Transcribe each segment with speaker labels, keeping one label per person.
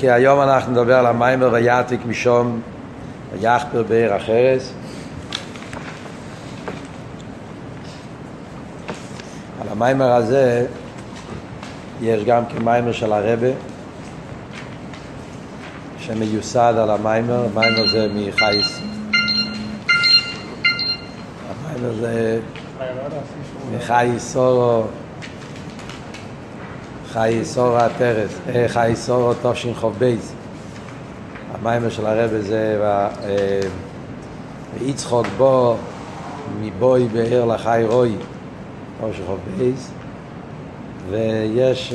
Speaker 1: כי היום אנחנו נדבר על המיימר ויעתיק משום ויחפר בעיר החרס על המיימר הזה יש גם כמיימר של הרבה שמיוסד על המיימר, המיימר זה מחייס. המיימר זה מחייס סורו חי סורו הטרס, חי סורו תושין חוב בייס המיימר של הרבה זה ויצחוק בו מבוי בעיר לחי רוי תושין חוב בייס ויש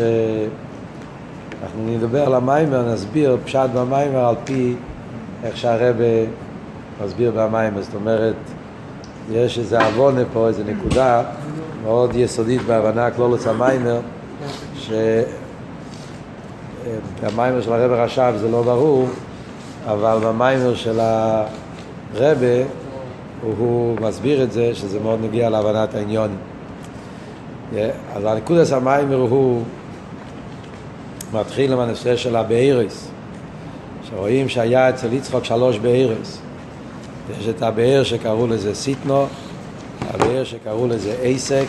Speaker 1: אנחנו נדבר על המיימר, נסביר פשט במיימר על פי איך שהרבה מסביר במיימר, זאת אומרת יש איזה עוונה פה, איזה נקודה מאוד יסודית בהבנה כלולוס המיימר שבמיימר של הרבה רש"ב זה לא ברור אבל במיימר של הרבה הוא מסביר את זה שזה מאוד נגיע להבנת העניון. אז הנקודס המיימר הוא מתחיל עם הנושא של הבארס שרואים שהיה אצל יצחוק שלוש בארס יש את הבאר שקראו לזה סיטנו הבאר שקראו לזה עסק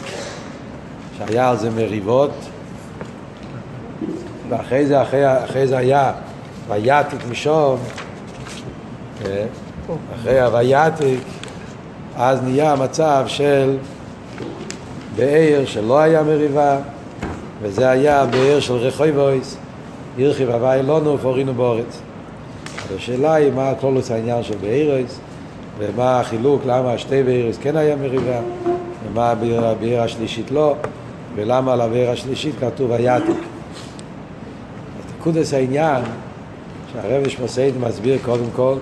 Speaker 1: שהיה על זה מריבות ואחרי זה, אחרי, אחרי זה היה ויתיק משום אחרי הוויתיק אז נהיה מצב של באר שלא היה מריבה וזה היה באר של רחויבויס ירחיב הווי לנו ופורינו באורץ. השאלה היא מה הכלולוס העניין של בארץ ומה החילוק, למה שתי בארץ כן היה מריבה ומה הבאר השלישית לא ולמה על הבאר השלישית כתוב היתיק נקודס העניין שהרב שמוסייד מסביר קודם כל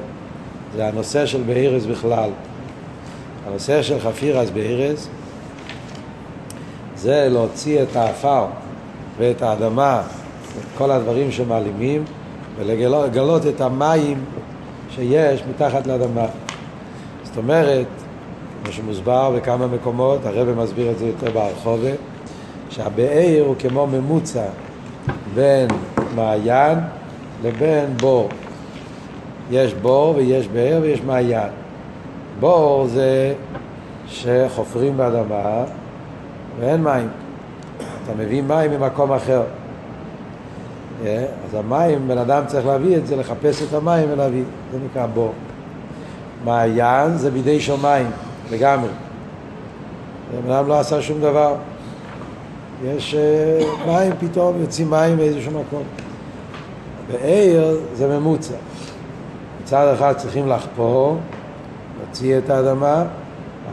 Speaker 1: זה הנושא של בארץ בכלל הנושא של חפירס בארץ זה להוציא את האפר ואת האדמה, את כל הדברים שמעלימים, ולגלות את המים שיש מתחת לאדמה. זאת אומרת, כמו שמוסבר בכמה מקומות, הרב מסביר את זה יותר בהרחובה, שהבאר הוא כמו ממוצע בין מעיין לבין בור. יש בור ויש באר ויש מעיין. בור זה שחופרים באדמה ואין מים. אתה מביא מים ממקום אחר. אז המים, בן אדם צריך להביא את זה, לחפש את המים ולהביא, זה נקרא בור. מעיין זה בידי שמיים, לגמרי. בן אדם לא עשה שום דבר. יש מים, פתאום יוצאים מים באיזשהו מקום. בעיר זה ממוצע. מצד אחד צריכים לחפור, להוציא את האדמה,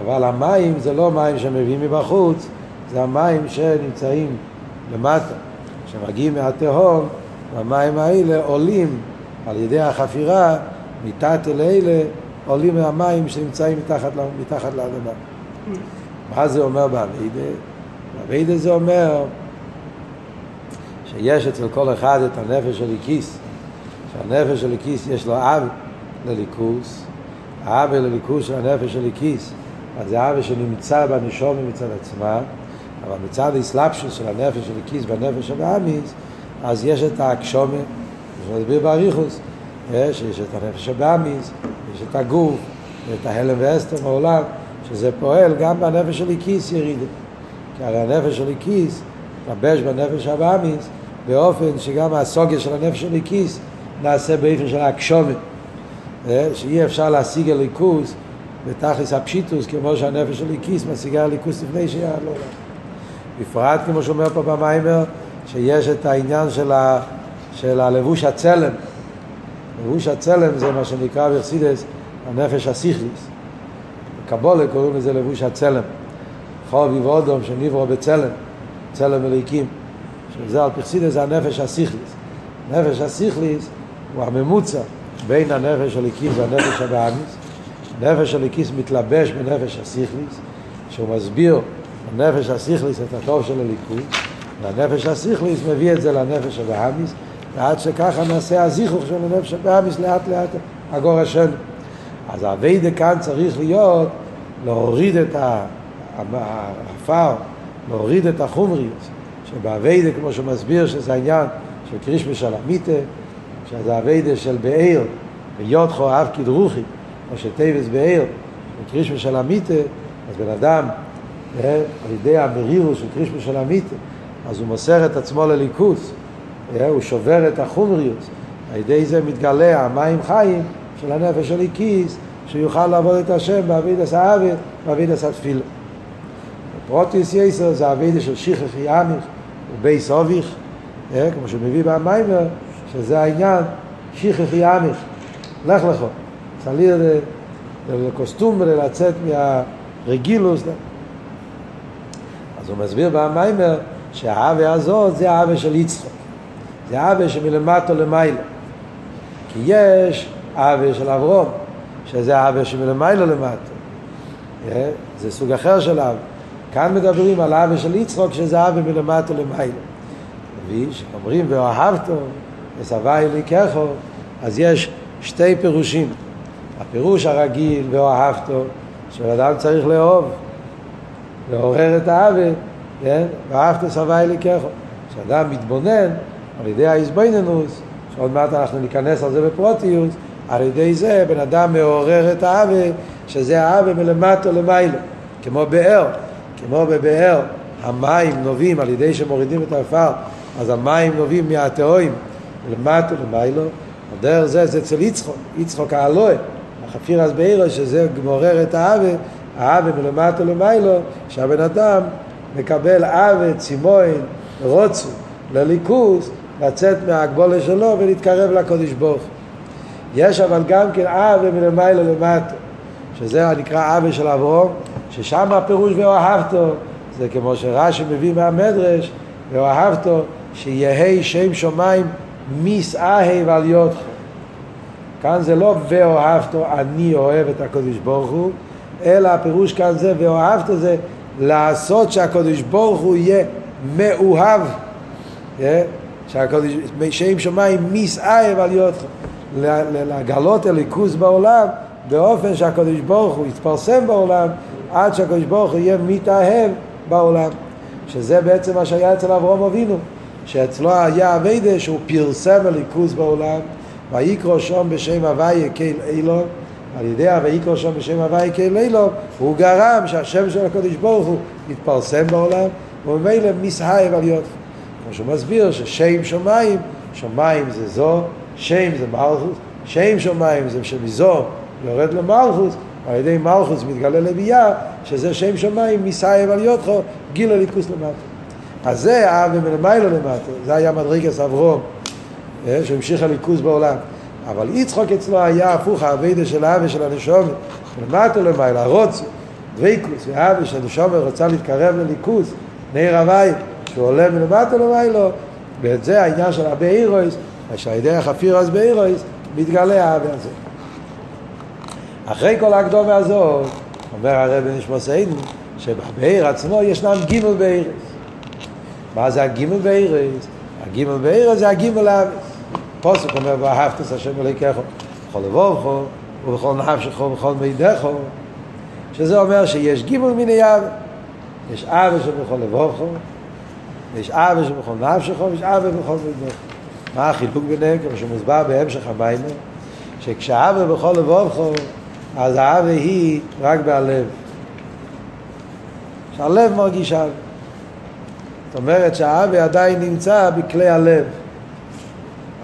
Speaker 1: אבל המים זה לא מים שמביאים מבחוץ, זה המים שנמצאים למטה, שמגיעים מהתהום, והמים האלה עולים על ידי החפירה, מתת אל אלה, עולים מהמים שנמצאים מתחת, מתחת לאדמה. מה זה אומר באביידה? באביידה זה אומר שיש אצל כל אחד את הנפש של הכיס, שהנפש של הכיס יש לו אב לליכוס, האב לליכוס של הנפש של הכיס, אז זה אב שנמצא בנשום מצד עצמה, אבל מצד האסלאפשוס של הנפש של הכיס והנפש של האמיס, אז יש את האקשומה, נסביר באריכוס, יש, יש את הנפש של האמיס, יש את הגוף, את ההלם ואסתר מעולם, שזה פועל גם בנפש של הכיס ירידה. כי הרי הנפש של הכיס מתלבש בנפש של האמיס, באופן שגם הסוגיה של הנפש של הכיס נעשה באופן של האקשומה. שאי אפשר להשיג הליכוס בתכלס הפשיטוס כמו שהנפש של הכיס משיגה הליכוס לפני שהיה לא בפרט כמו שאומר פה במיימר שיש את העניין של, ה, של הלבוש הצלם. לבוש הצלם זה מה שנקרא ברסידס הנפש הסיכליס בקבולה קוראים לזה לבוש הצלם. חובי ואודום שנברו בצלם. צלם אליקים שזה על פרסידס הנפש הסיכליס. נפש הסיכליס הוא הממוצע בין הנפש הליקיס והנפש הבאמיס נפש הליקיס מתלבש בנפש הסיכליס שהוא מסביר הנפש הסיכליס את הטוב של הליכוד והנפש הסיכליס מביא את זה לנפש הבאמיס ועד שככה נעשה הזיכוך של הנפש הבאמיס לאט לאט הגור השני. אז הווידה כאן צריך להיות להוריד את העפר להוריד את החומריות שבהווידה כמו שהוא מסביר שזה העניין של קריש בשלמיתה שזה אביידה של באר, ויותחו אב כדרוכי, או שטייבס באר, וקרישמה של המיתה, אז בן אדם, אה, על ידי המרירוס של קרישמה של המיתה, אז הוא מוסר את עצמו לליכוס, אה, הוא שובר את החומריות, על ידי זה מתגלה המים חיים של הנפש של איקיס, שיוכל לעבוד את השם באבידס האוויר, באבידס התפילה. פרוטיס יסר זה אבידה של שיחך ימיך ובייס אוביך, אה, כמו שהוא מביא במיימר, שזה העניין, שיחך ימיך, לך לכו, צליר לקוסטום ולצאת מהרגילוס. אז הוא מסביר במיימר שהאווה הזאת זה האווה של יצחוק, זה האווה שמלמטו למעלה. כי יש האווה של אברום, שזה האווה שמלמעלה למטו. אה, זה סוג אחר של האווה. כאן מדברים על האווה של יצחוק, שזה האווה מלמטו למעלה. וכשאומרים ואוהבתו, ושבע אליקחו, אז יש שתי פירושים. הפירוש הרגיל ואוהבתו, שאדם צריך לאהוב, לעורר את האווה, כן? ואהבתו שבע אליקחו. כשאדם מתבונן על ידי האיזבנינוס, שעוד מעט אנחנו ניכנס על זה בפרוטיוס, על ידי זה בן אדם מעורר את האווה, שזה האווה מלמטו למיילו, כמו באר, כמו בבאר, המים נובעים על ידי שמורידים את העפר, אז המים נובעים מהתאוים. למטו למיילו, הדרך זה זה אצל יצחוק, יצחוק האלוה, החפיר אז בעירו שזה מעורר את האווה, האווה מלמטו למיילו, שהבן אדם מקבל אווה, צימוין, רוצו, לליכוס, לצאת מהגבולה שלו ולהתקרב לקודש ברוך יש אבל גם כן אווה מלמעלה למטה, שזה נקרא אווה של אברום, ששם הפירוש ואוהבתו, זה כמו שרש"י מביא מהמדרש, ואוהבתו, שיהי שם שמיים מסאהב על יודך. כאן זה לא ואוהבתו, אני אוהב את הקודש ברוך הוא, אלא הפירוש כאן זה ואוהבתו זה לעשות שהקודש ברוך הוא יהיה מאוהב, אה? שם שמיים מסאהב על יודך. לגלות הליכוז בעולם באופן שהקדוש ברוך הוא יתפרסם בעולם עד שהקדוש ברוך הוא יהיה מתאהב בעולם שזה בעצם מה שהיה אצל אברהם אבינו שאצלו היה אביידה שהוא פרסם הליכוז בעולם ויקרא שם בשם הוויה קהיל אילון על ידי הויקרא שם בשם הוויה קהיל אילון הוא גרם שהשם של הקדוש ברוך הוא יתפרסם בעולם וממילא מסהב על יותך כמו שהוא מסביר ששם שמיים שמיים זה זו שם זה מלכוס, שם שמיים זה שמזו יורד למלכוס, על ידי מלכוס מתגלה לביאה, שזה שם שמיים מסייב על יודחו, גיל הליכוס למטה. אז זה אבי מלמיילו למטה, זה היה מדרגס אברום, אה, שהמשיך הליכוס בעולם. אבל יצחוק אצלו היה הפוך האביידה של האבי של הנשומת, למטה למעלה, רוצו, דוויקוס, והאבי של הנשומת רוצה להתקרב לליכוס, נר הוואי, שהוא עולה מלמטה למיילו, ואת זה העניין של אבי אירויס, שעל ידי החפיר אז באירויס מתגלה האבי הזה. אחרי כל הקדומה הזאת, אומר הרב נשמוס עדן, שבבאר עצמו ישנם גימל באירס. מה זה הגימל באירס? הגימל באירס זה הגימל האביס. פוסק אומר, ואהבת את השם אלוהיכךו בכל לבובכו ובכל נפשכו ובכל מידךו, שזה אומר שיש גימל מיני אבי. יש אבי שבכל לבובכו, יש אבי שבכל נפשכו, ויש אבי בכל מידךו. מה החילוק ביניהם? כמו שמוסבר בהמשך המים, שכשהאווה בכל לבובכו, אז האווה היא רק בהלב. שהלב מרגיש אווה. זאת אומרת שהאווה עדיין נמצא בכלי הלב.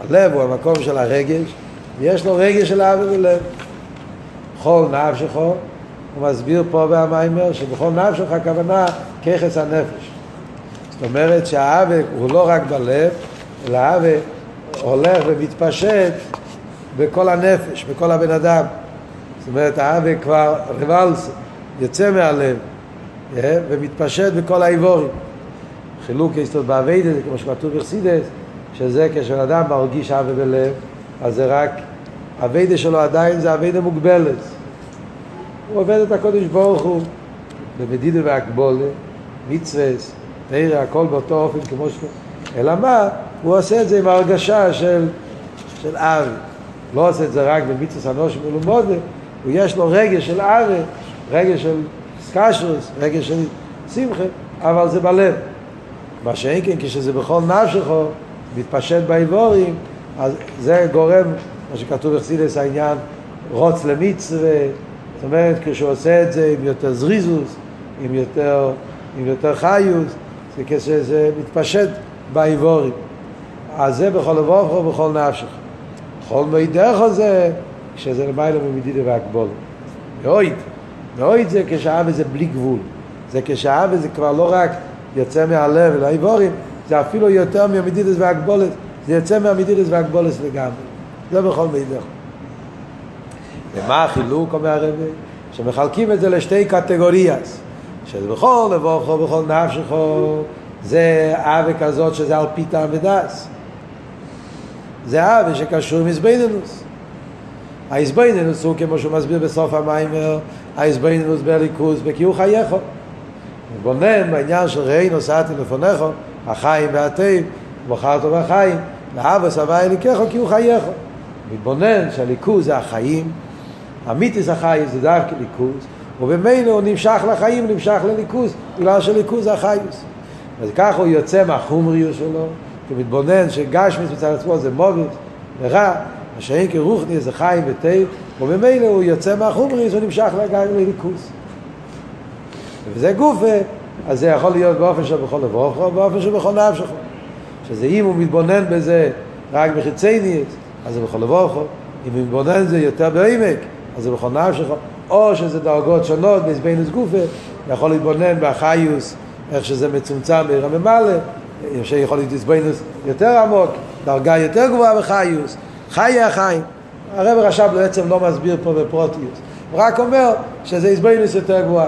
Speaker 1: הלב הוא המקום של הרגש, ויש לו רגש של האווה בלב. בכל נפשך, הוא מסביר פה במיימר שבכל נפשך הכוונה ככס הנפש. זאת אומרת שהאווה הוא לא רק בלב, אלא האווה הולך ומתפשט בכל הנפש, בכל הבן אדם. זאת אומרת, האווה כבר רבלס, יוצא מהלב, אה, ומתפשט בכל האיבורים. חילוק יסוד באביידה, זה כמו שכתוב בחסידס, שזה כשבן אדם מרגיש אווה בלב, אז זה רק, אביידה שלו עדיין זה אביידה מוגבלת. הוא עובד את הקודש ברוך הוא במדידה והקבולה, מצווה, תראה, הכל באותו אופן כמו ש... אלא מה? הוא עושה את זה עם ההרגשה של, של אבי. לא עושה את זה רק במיצוס אנוש מלומודה, הוא יש לו רגש של אבי, רגש של סקשוס, רגש של שמחה, אבל זה בלב. מה שאין כן, כשזה בכל נפשך, מתפשט באיבורים, אז זה גורם, מה שכתוב בחסידס העניין, רוץ למצווה, זאת אומרת כשהוא עושה את זה עם יותר זריזוס, עם יותר, עם יותר חיוס, זה כשזה מתפשט באיבורים. אז זה בכל לבוכו ובכל נפשך. בכל מידך זה כשזה למעלה ממדידה והגבול. מאויד, מאויד זה כשהאווה זה בלי גבול. זה כשהאווה זה כבר לא רק יוצא מהלב אל האיבורים, זה אפילו יותר מהמדידס והגבולת, זה יוצא מהמדידס והגבולת לגמרי. זה בכל מידך. ומה החילוק, אומר הרבי? שמחלקים את זה לשתי קטגוריאס. שזה בכל לבוכו, בכל נפשכו, זה אבי כזאת שזה על פי טעם ודס. זה אבי שקשור עם איזבנינוס. האיזבנינוס הוא כמו שהוא מסביר בסוף המיימר, האיזבנינוס בליכוס בקיור חייכו. מתבונן בעניין של ראי נוסעתי לפונכו, החיים והטייב, בחרתו בחיים, לאבא סבא אליקךו כי הוא חייכו. מתבונן שהליכוז זה החיים, המיתיס החיים זה דווקא ליכוז, ובמילא הוא נמשך לחיים, נמשך לליכוז, בגלל שליכוז זה החיוס. אז ככה הוא יוצא מהחומריות שלו, הוא מתבונן שגשמיס מצד עצמו זה מוביל, ורע, מה שאין כרוחני זה חיים וטייב, ובמילא הוא יוצא מהחומריות ונמשך לליכוז. וזה גופה, אז זה יכול להיות באופן של בכל לבוכו, באופן של בכל נפשכו. שזה אם הוא מתבונן בזה רק בחיצייניאס, אז זה בכל לבוכו, אם הוא מתבונן בזה יותר בעמק, אז זה בכל נפשכו, או שזה דרגות שונות בעזבנוס גופה, יכול להתבונן באחיוס, איך שזה מצומצם בעיר הממלא, שיכול להיות עזבנוס יותר עמוק, דרגה יותר גבוהה בחיוס, חיי החיים. הרב רש"ב בעצם לא מסביר פה בפרוטיוס, הוא רק אומר שזה עזבנוס יותר גבוהה.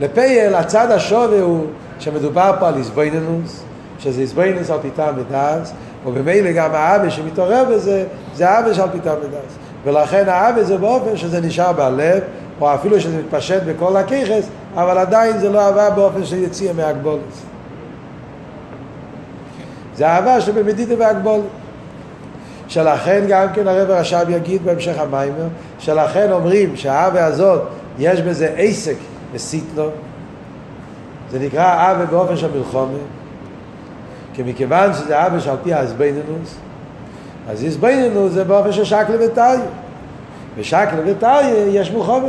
Speaker 1: לפייל, הצד השווה הוא שמדובר פה על איזבנינוס, שזה איזבנינוס על פיתם ודס, ובמילא גם האבא שמתעורר בזה, זה האבא של פיתם ודס. ולכן האבא זה באופן שזה נשאר בלב, או אפילו שזה מתפשט בכל הכיכס, אבל עדיין זה לא אהבה באופן של יציאה מהגבולת. זה אהבה שבמדידה והגבולת. שלכן גם כן הרב הרש"ב יגיד בהמשך המיימר, שלכן אומרים שהאהבה הזאת יש בזה עסק מסית לו, זה נקרא אבה באופן של מלחומה, כי מכיוון שזה אבה שעל פי האזבנינוס, אז איזבנינוס זה באופן של שקלה וטריה. ושקלה וטריה יש מלחומה.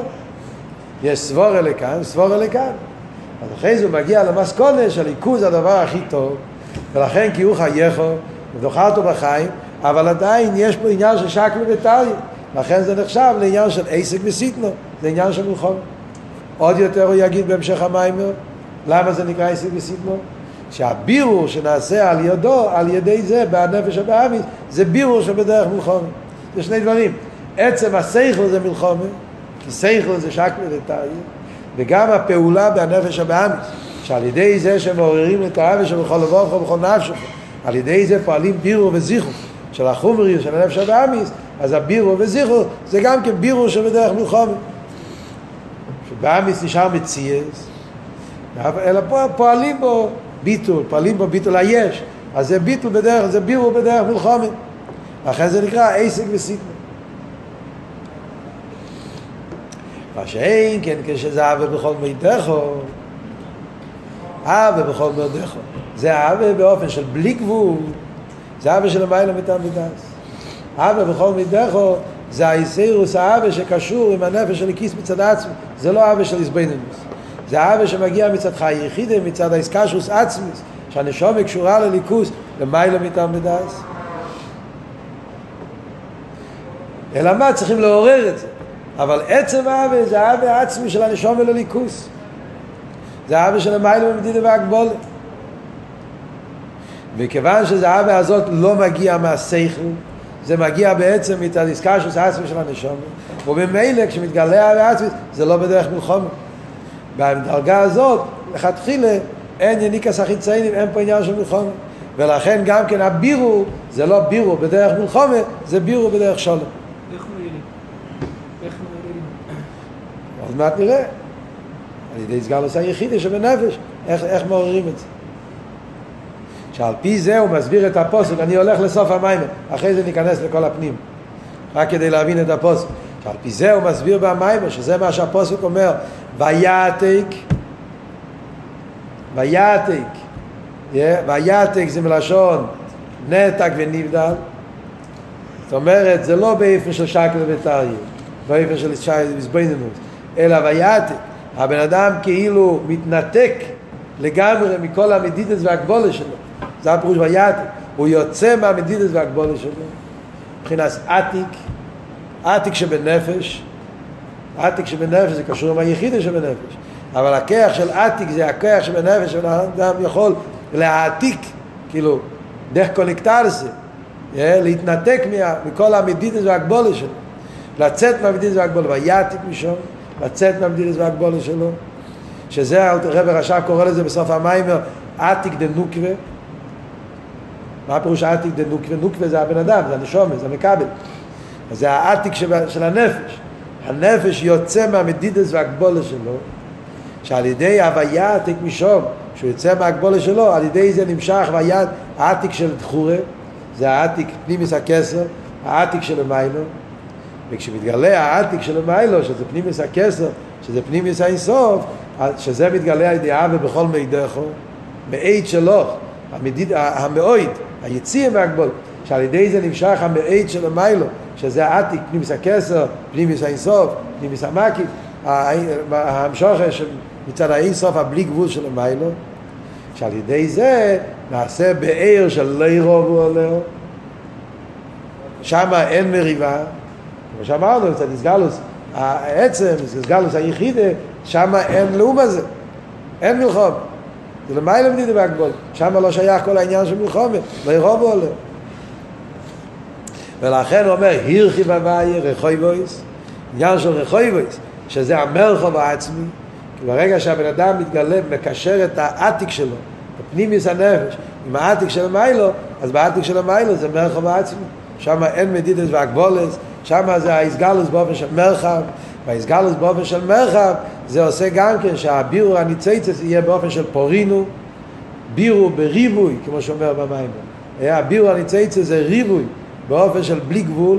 Speaker 1: יש סבורה לכאן, סבורה לכאן. אז אחרי זה הוא מגיע למסכונה של עיכוז הדבר הכי טוב, ולכן כי הוא חייכו, ודוחה אותו בחיים, אבל עדיין יש פה עניין של שקלה וטריה. לכן זה נחשב לעניין של עסק וסיטנו, זה עניין של מלחומה. עוד יותר הוא יגיד בהמשך המיימר, למה זה נקרא עסק וסידמו? שהבירור שנעשה על ידו, על ידי זה, בנפש הבאמיס, זה בירור שבדרך מלחומה. זה שני דברים. עצם השכל זה מלחומה, כי שכל זה שקלה וטריה, וגם הפעולה בנפש הבאמיס, שעל ידי זה שמעוררים את האבש בכל לבוך ובכל נפשך, על ידי זה פועלים בירור וזיכרו של החומריות של הנפש הבאמיס, אז הבירור וזיכרו זה גם כן בירור שבדרך מלחומה. באמיס נשאר מציאס, אלא פה פועלים בו ביטול, פועלים בו ביטול היש, אז זה ביטול בדרך, זה בירו בדרך מלחומת. לכן זה נקרא עסק וסיטמה. מה שאין כן כשזה אבה בכל מידךו, אבה בכל מידךו. זה אבה באופן של בלי גבול, זה אבה של המיילה מטעם ודס. אבה בכל מידךו זה האיסרוס האבה שקשור עם הנפש של הכיס מצד עצמו, זה לא האבה של איזבנינוס. זה האבה שמגיע מצד חי יחידה, מצד האיסקשוס עצמיס, שהנשומה קשורה לליכוס, למעלה מטעם בדס. אלא מה? צריכים לעורר את זה. אבל עצם האבה זה האבה העצמי של הנשומה לליכוס. זה האבה של המיילה במדידה והגבולת. וכיוון שזה האבה הזאת לא מגיע מהשכל, זה מגיע בעצם מצד איסקשוס עצמי של הנשום, ובמילא כשמתגלה העצמית זה לא בדרך מלחומה. בדרגה הזאת, לכתחילה, אין יניקס החיציינים, אין פה עניין של מלחומה. ולכן גם כן הבירו, זה לא בירו בדרך מלחומה, זה בירו בדרך שולם.
Speaker 2: איך מעירים? איך מעירים?
Speaker 1: עוד מעט נראה. על ידי סגלוס היחידי שבנפש, איך, איך מעוררים את זה. שעל פי זה הוא מסביר את הפוסק, אני הולך לסוף המים, אחרי זה ניכנס לכל הפנים, רק כדי להבין את הפוסק. שעל פי זה הוא מסביר במים, שזה מה שהפוסק אומר, ויעתק, ויעתק, ויעתק זה מלשון נתק ונבדל, זאת אומרת, זה לא באיפן של שקל וטריה, באיפן של איזבנינוס, אלא ויעתק. הבן אדם כאילו מתנתק לגמרי מכל המדידס והגבולה שלו. זה הפירוש ויעתק. הוא יוצא מהמדידס והגבולה שלו. מבחינת עתיק, עתיק שבנפש, עתיק שבנפש זה קשור עם היחידה שבנפש. אבל הכיח של עתיק זה הכיח שבנפש, אדם יכול להעתיק, כאילו, דרך קונקטרסה, להתנתק מכל המדידס והגבולה שלו. לצאת מהמדידס והגבולה, ויעתיק משום, לצאת מהמדידס והגבולה שלו. שזה רב רש"ב קורא לזה בסוף המיימר עתיק דנוקווה מה הפירוש עתיק דנוקווה? נוקווה זה הבן אדם, זה הנשומת, זה המכבל. זה העתיק של הנפש. הנפש יוצא מהמדידס והגבולה שלו שעל ידי הוויה עתיק משום שהוא יוצא מהגבולה שלו על ידי זה נמשך ויד העתיק של דחורה זה העתיק פנימיס הכסר העתיק של המיילו. וכשמתגלה העתיק של המיילו שזה פנימיס הכסר שזה פנימיס האינסוף שזה מתגלה על ידי אבי בכל מידךו, מעיד שלו, המדיד, המאויד, היציא מהגבול, שעל ידי זה נמשך המעיד של המיילו, שזה העתיק, פנימיס הכסר, פנימיס האינסוף, פנימיס המקיף, ההמשוך מצד האינסוף הבלי גבול של המיילו, שעל ידי זה נעשה בעיר של לא ירובו עליהו, שם אין מריבה, כמו שאמרנו, קצת הסגלוס, העצם, הסגלוס היחידה, שם אין לאום הזה, אין מלחום. זה למעלה מדידה בהגבול. שם לא שייך כל העניין של מלחומת, לא ירובו עליו. ולכן הוא אומר, הירחי בבאי רחוי בויס, עניין של רחוי בויס, שזה המרחוב העצמי, כי ברגע שהבן אדם מתגלה, מקשר את העתיק שלו, הפנימיס הנפש, עם העתיק של המיילו, אז בעתיק של המיילו זה מרחוב העצמי. שם אין מדידס והגבולס, שם זה ההסגלוס באופן של מרחב, וההסגלוס באופן של מרחב זה עושה גם כן שהבירור הניציצס יהיה באופן של פורינו, בירו בריבוי, כמו שאומר במים. הבירור הניציצס זה ריבוי באופן של בלי גבול,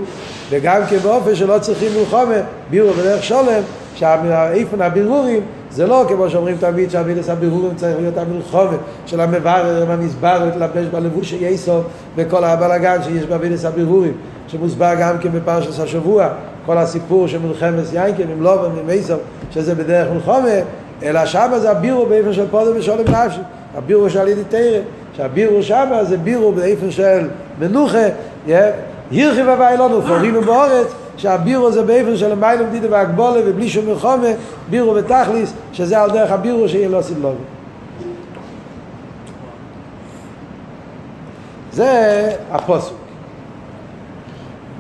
Speaker 1: וגם כן באופן שלא צריכים מלחומה, בירו בדרך שולם, שאיפן הבירורים זה לא כמו שאומרים תמיד שהמילס הבירורים צריך להיות המלחומת של המברר עם המסבר להתלבש בלבוש יסוף וכל הבלאגן שיש במילס הבירורים שמוסבר גם כן בפרשת השבוע כל הסיפור של מלחמת יינקן עם לובן ועם איסוף שזה בדרך מלחומה אלא שמה זה הבירו באיפן של פודם ושולם נפשי. הבירו של ידי תרא שהבירו שמה זה בירו באיפן של מנוחה ירחי ובאי לנו פורינו באורץ שהבירו זה באיפן של המיילום דידה והגבולה ובלי שום מלחומה בירו ותכליס שזה על דרך הבירו שיהיה לא סילובי זה הפוסק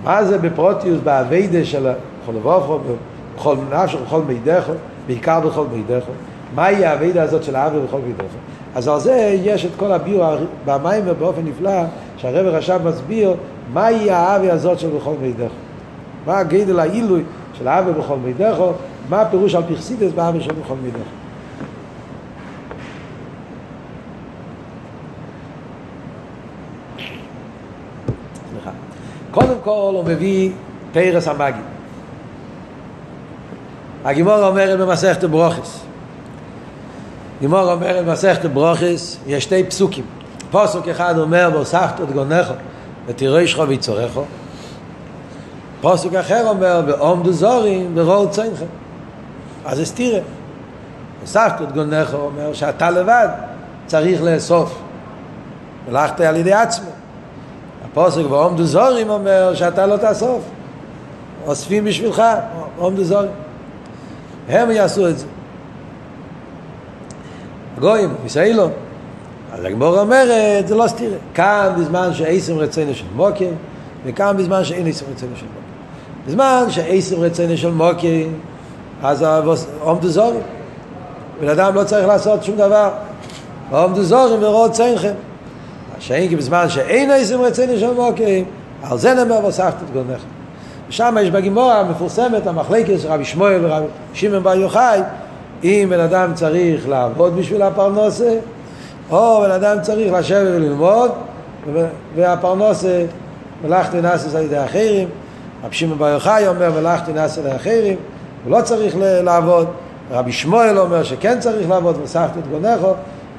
Speaker 1: מה זה בפרוטיוס באביידה של כל לבופו בכל נפש ובכל מידךו בעיקר בכל מידךו מהי האביידה הזאת של האבי בכל מידךו אז על זה יש את כל הבירו במים באופן נפלא שהרב רשב מסביר מהי האבי הזאת של בכל מידךו מה הגדל העילוי של האבי בכל מידךו מה הפירוש על פרסידס באבי של בכל מידךו קודם כל הוא מביא פרס המאגי. הגימור אומרת במסכת ברוכס. גימור אומרת במסכת ברוכס, יש שתי פסוקים. פסוק אחד אומר, והוספת את גונכו ותראי שכו ויצורכו. פסוק אחר אומר, ועומדו זורים ורואו צוינכם. אז זה סתירה. הוספת את גונכו אומר שאתה לבד צריך לאסוף. הלכת על ידי עצמו. הפוסק ועומדו זורים אומר שאתה לא תאסוף. אוספים בשבילך, עומדו זורים. הם יעשו את זה. גויים, ישראלו. אז הגמור אומרת, זה לא סתירה. כאן בזמן שעשם רצינו של מוקר, וכאן בזמן שאין עשם רצינו של מוקר. בזמן שעשם רצינו של מוקר, אז עומדו זורים. בן אדם לא צריך לעשות שום דבר. עומדו זורים ורואות צינכם. שאין כי בזמן שאין עשם רצינו של מוקרים, על זה נאמר והוספת את גונך. ושם יש בגימורה המפורסמת, המחלקת של רבי שמואל ורבי שמעון בר יוחאי, אם בן אדם צריך לעבוד בשביל הפרנוסה, או בן אדם צריך לשבת וללמוד, והפרנוסה מלאכתי נאסס על ידי אחרים, רבי שמעון בר יוחאי אומר מלאכתי נאסס על ידי אחרים, הוא לא צריך לעבוד, רבי שמואל אומר שכן צריך לעבוד, והוספת את גונכו,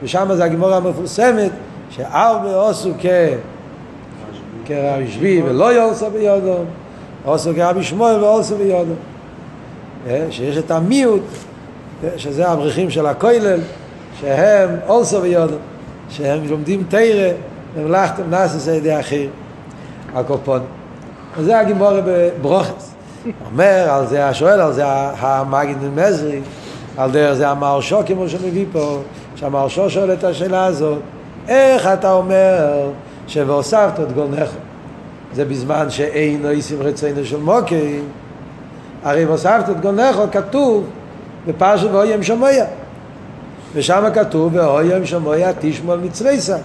Speaker 1: ושם זה הגימורה המפורסמת, שארבע עשו כרבי שבי ולא יולסו ביודו, עושו כרבי שמואל ואולסו ביודו. אה, שיש את המיעוט, אה, שזה האברכים של הכולל, שהם אולסו ביודו, שהם לומדים תרא, ומלאכתם נאסס על ידי אחר, הקופון. וזה הגימורה בברוכס. אומר על זה, השואל על זה המגיד מזרי, על דרך זה המרשו כמו שמביא פה, שהמרשו שואל את השאלה הזאת, איך אתה אומר שהוספת את גונך? זה בזמן שאין איסים רצינו של מוקים, הרי והוספת את גונך כתוב בפרשת ואוים שמויה, ושם כתוב ואוים שמויה תשמעו על מצריסה.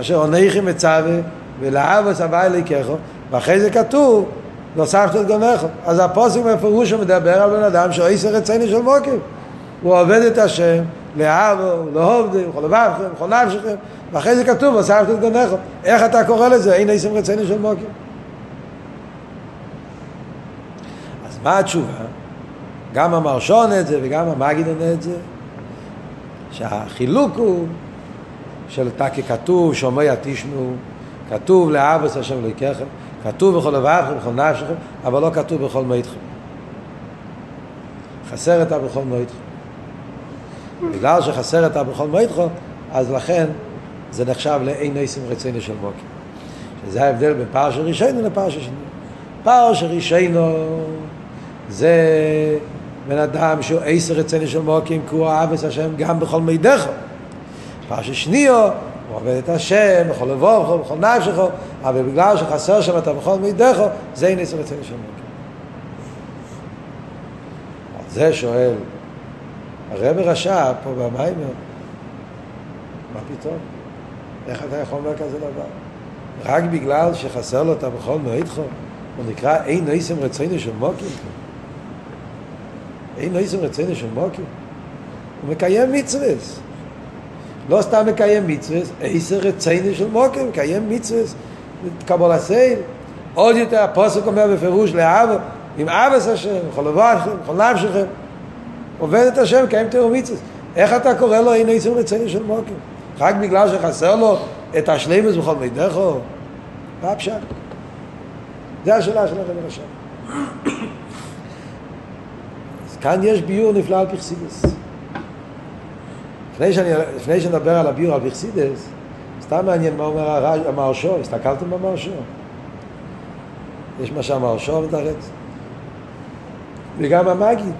Speaker 1: אשר עונכי מצווה ולאבוס הווי אליקךו ואחרי זה כתוב והוספת את גונכו אז הפוסק בפירוש הוא מדבר על בן אדם שאיסר רציני של מוקים הוא עובד את השם לאהבו, לאהובדו, וכל לבבכם, וכל נפשכם ואחרי זה כתוב והוספת את גונכו איך אתה קורא לזה? אין איסר רציני של מוקים אז מה התשובה? גם המרשון את זה וגם המגיד עונה את זה שהחילוק הוא של תקי כתוב, שומע תשמעו, כתוב לאבוס השם אלוהיכם, כתוב בכל לבבכם, בכל נפשכם, אבל לא כתוב בכל מועדכם. חסר את בכל מועדכם. בגלל שחסר את בכל מועדכם, אז לכן זה נחשב לאין ניסים רצינו של מוקים. שזה ההבדל בין פרשה ראשינו לפרשה שני. פרשה ראשינו זה בן אדם שהוא עשר רצינו של מוקים, כי הוא אהב השם גם בכל מידך. פרשה שניו, הוא עובד את השם, בכל לבובכו, בכל נפשכו, אבל בגלל שחסר שם את בכל מידךו, זה אין עשר רצינו של מוקים. זה שואל, הרב רשע פה במיימר, מה פתאום? איך אתה יכול לומר כזה דבר? רק בגלל שחסר לו את הבכל מועדכו, הוא נקרא אין ניסם רצינו של מוקים. אין ניסם רצינו של מוקים. הוא מקיים מצווה. לא סתם מקיים מצווה, עשר רצינו של מוקים, מקיים מצווה, קבול הסייל. עוד יותר הפוסק אומר בפירוש לאבא, עם אבס השם, בכל לבבכם, בכל נפשכם, עובד את השם, קיים תיאור מצווה. איך אתה קורא לו אין עשר רצינו של מוקים? רק בגלל שחסר לו את השלימוס בכל מידךו? מה הפשט? זה השאלה של הרב הרשם. אז כאן יש ביור נפלא על פרסידס. לפני, שאני, לפני שנדבר על הביור על פרסידס, סתם מעניין מה אומר המרשו, הסתכלתם במרשו? יש מה שהמרשו מתרץ. וגם המגיד.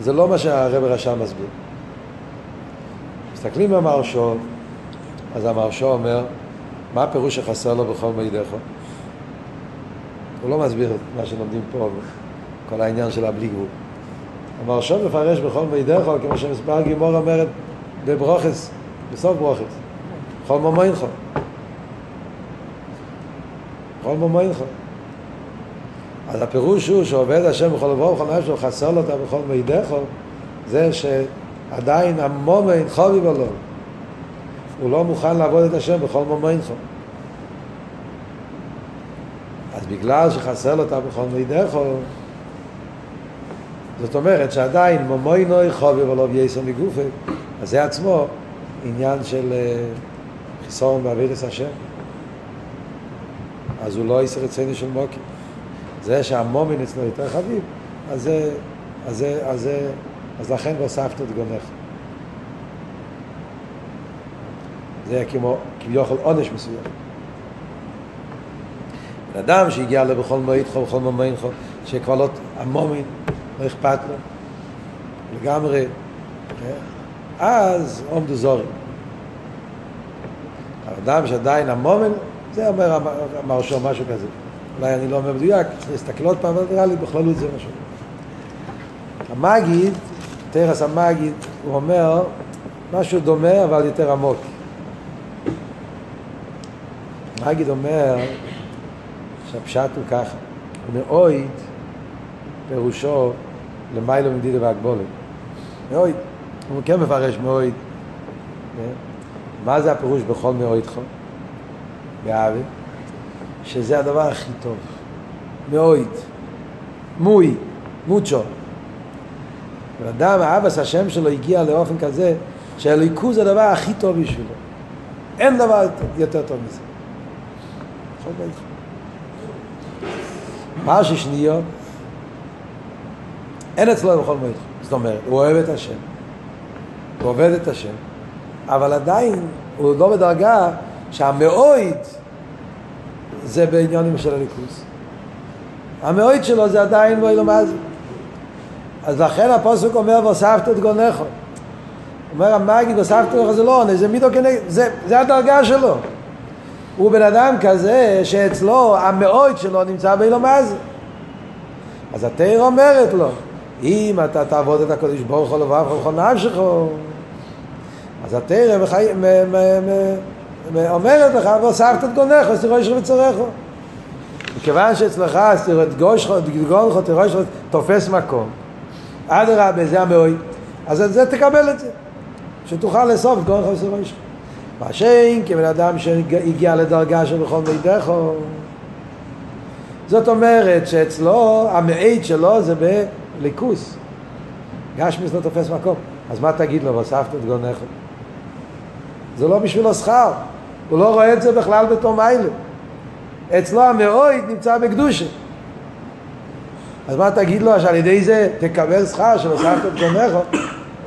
Speaker 1: זה לא מה שהרב רשם מסביר. מסתכלים במרשו, אז המרשו אומר, מה הפירוש שחסר לו בכל מידך? הוא לא מסביר את מה שלומדים פה, כל העניין של הבלי גבול. המרשו מפרש בכל מידך, כמו שמספר גימור אומרת בברוכס, בסוף ברוכס, בכל מומוינך. בכל מומוינך. אז הפירוש הוא שעובד השם בכל לבוא ובכל נפש וחסר לו אותה בכל מידך, זה שעדיין המומיין חובי בלו. הוא לא מוכן לעבוד את השם בכל מומוינך. אז בגלל שחסר לו אותה בכל מידך, זאת אומרת שעדיין מומוינוי חובי ולא בייסר מגופה, אז זה עצמו עניין של חיסון באווירס השם. אז הוא לא יסר אצלנו של מוקי. זה שהמומין אצלו יותר חביב, אז זה, אז זה, אז זה, אז לכן והוספת את גונך. זה כמו כביכול עונש מסוים. בן אדם שהגיע לבכל מועד חו, בכל מועד חו, שכבר לא, המומין לא אכפת לו, לגמרי, אז עומדו זורים. האדם שעדיין המומן, זה אומר המרשו משהו כזה. אולי אני לא אומר מדויק, צריך להסתכל עוד פעם, אבל נראה לי בכללות זה משהו. המגיד, תרס המגיד, הוא אומר משהו דומה אבל יותר עמוק. המגיד אומר שהפשט הוא ככה, מאויד פירושו למיילו מדידה והגבולת. מאויד, הוא כן מפרש מאויד. מה זה הפירוש בכל מאוידך? באבי? שזה הדבר הכי טוב. מאויד. מוי. מוצ'ו. ואדם, האבס השם שלו הגיע לאופן כזה שהליכוז זה הדבר הכי טוב בשבילו. אין דבר יותר טוב מזה. מה ששניו, אין אצלו בכל מועד. זאת אומרת, הוא אוהב את השם, הוא עובד את השם, אבל עדיין הוא לא בדרגה שהמאויד זה בעניונים של הליכוז. המאויד שלו זה עדיין לא ילמד. אז לכן הפוסק אומר, והוספת את גונכו. אומר המגיד, והוספת את גונכו זה לא עונש, זה מידו כנגד, זה, זה הדרגה שלו. הוא בן אדם כזה שאצלו המאויד שלו נמצא באילומז. אז התאיר אומרת לו, אם אתה תעבוד את הקודש ברוך הוא לבב כל נפשך, אז התאיר אומרת לך, והוספת את גונך, ישרו וצורך. מכיוון שאצלך, גונך, ישרו, תופס מקום. אדרבה, זה המאויד. אז את זה תקבל את זה. שתוכל לאסוף את גונך ישרו. מה שאין כבן אדם שהגיע לדרגה של בכל מידךו. זאת אומרת שאצלו, המעיד שלו זה בליכוס. גשמיס לא תופס מקום. אז מה תגיד לו, והוספת את גונך? זה לא בשבילו שכר. הוא לא רואה את זה בכלל בתור מיילה. אצלו המאויד נמצא בקדושה. אז מה תגיד לו, שעל ידי זה תקבל שכר של הוספת את גונך?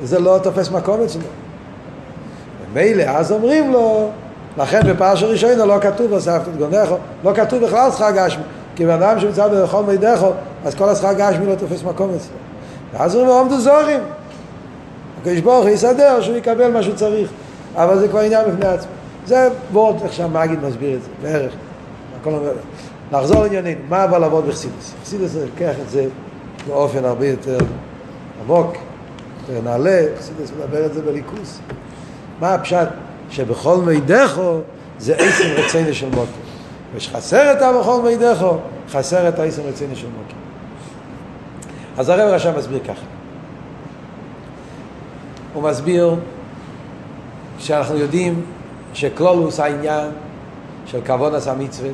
Speaker 1: זה לא תופס מקום אצלו. מילא, אז אומרים לו, לכן בפרשה ראשונה לא כתוב הוספת את גונכו, לא כתוב בכלל שכר גשמי, כי בן אדם שנמצא בכל מידךו, אז כל השכר גשמי לא תופס מקום אצלו. ואז אומרים לו, עומדו זורים. הקדוש ברוך הוא יסדר שהוא יקבל מה שהוא צריך, אבל זה כבר עניין בפני עצמו. זה וורד, איך שהמגיד מסביר את זה, בערך. הכל אומר, נחזור לענייננו, מה אבל לעבוד בחסידס? חסידס לקח את זה באופן הרבה יותר עמוק, יותר נעלה, חסידס מדבר את זה בליכוס. מה הפשט? שבכל מידךו זה עשם רצינו של מוקר. ושחסר את בכל מידךו, חסר את העשם רצינו של מוקר. אז הרב רשם מסביר ככה. הוא מסביר שאנחנו יודעים שקלולוס העניין של כבוד עשה מצווה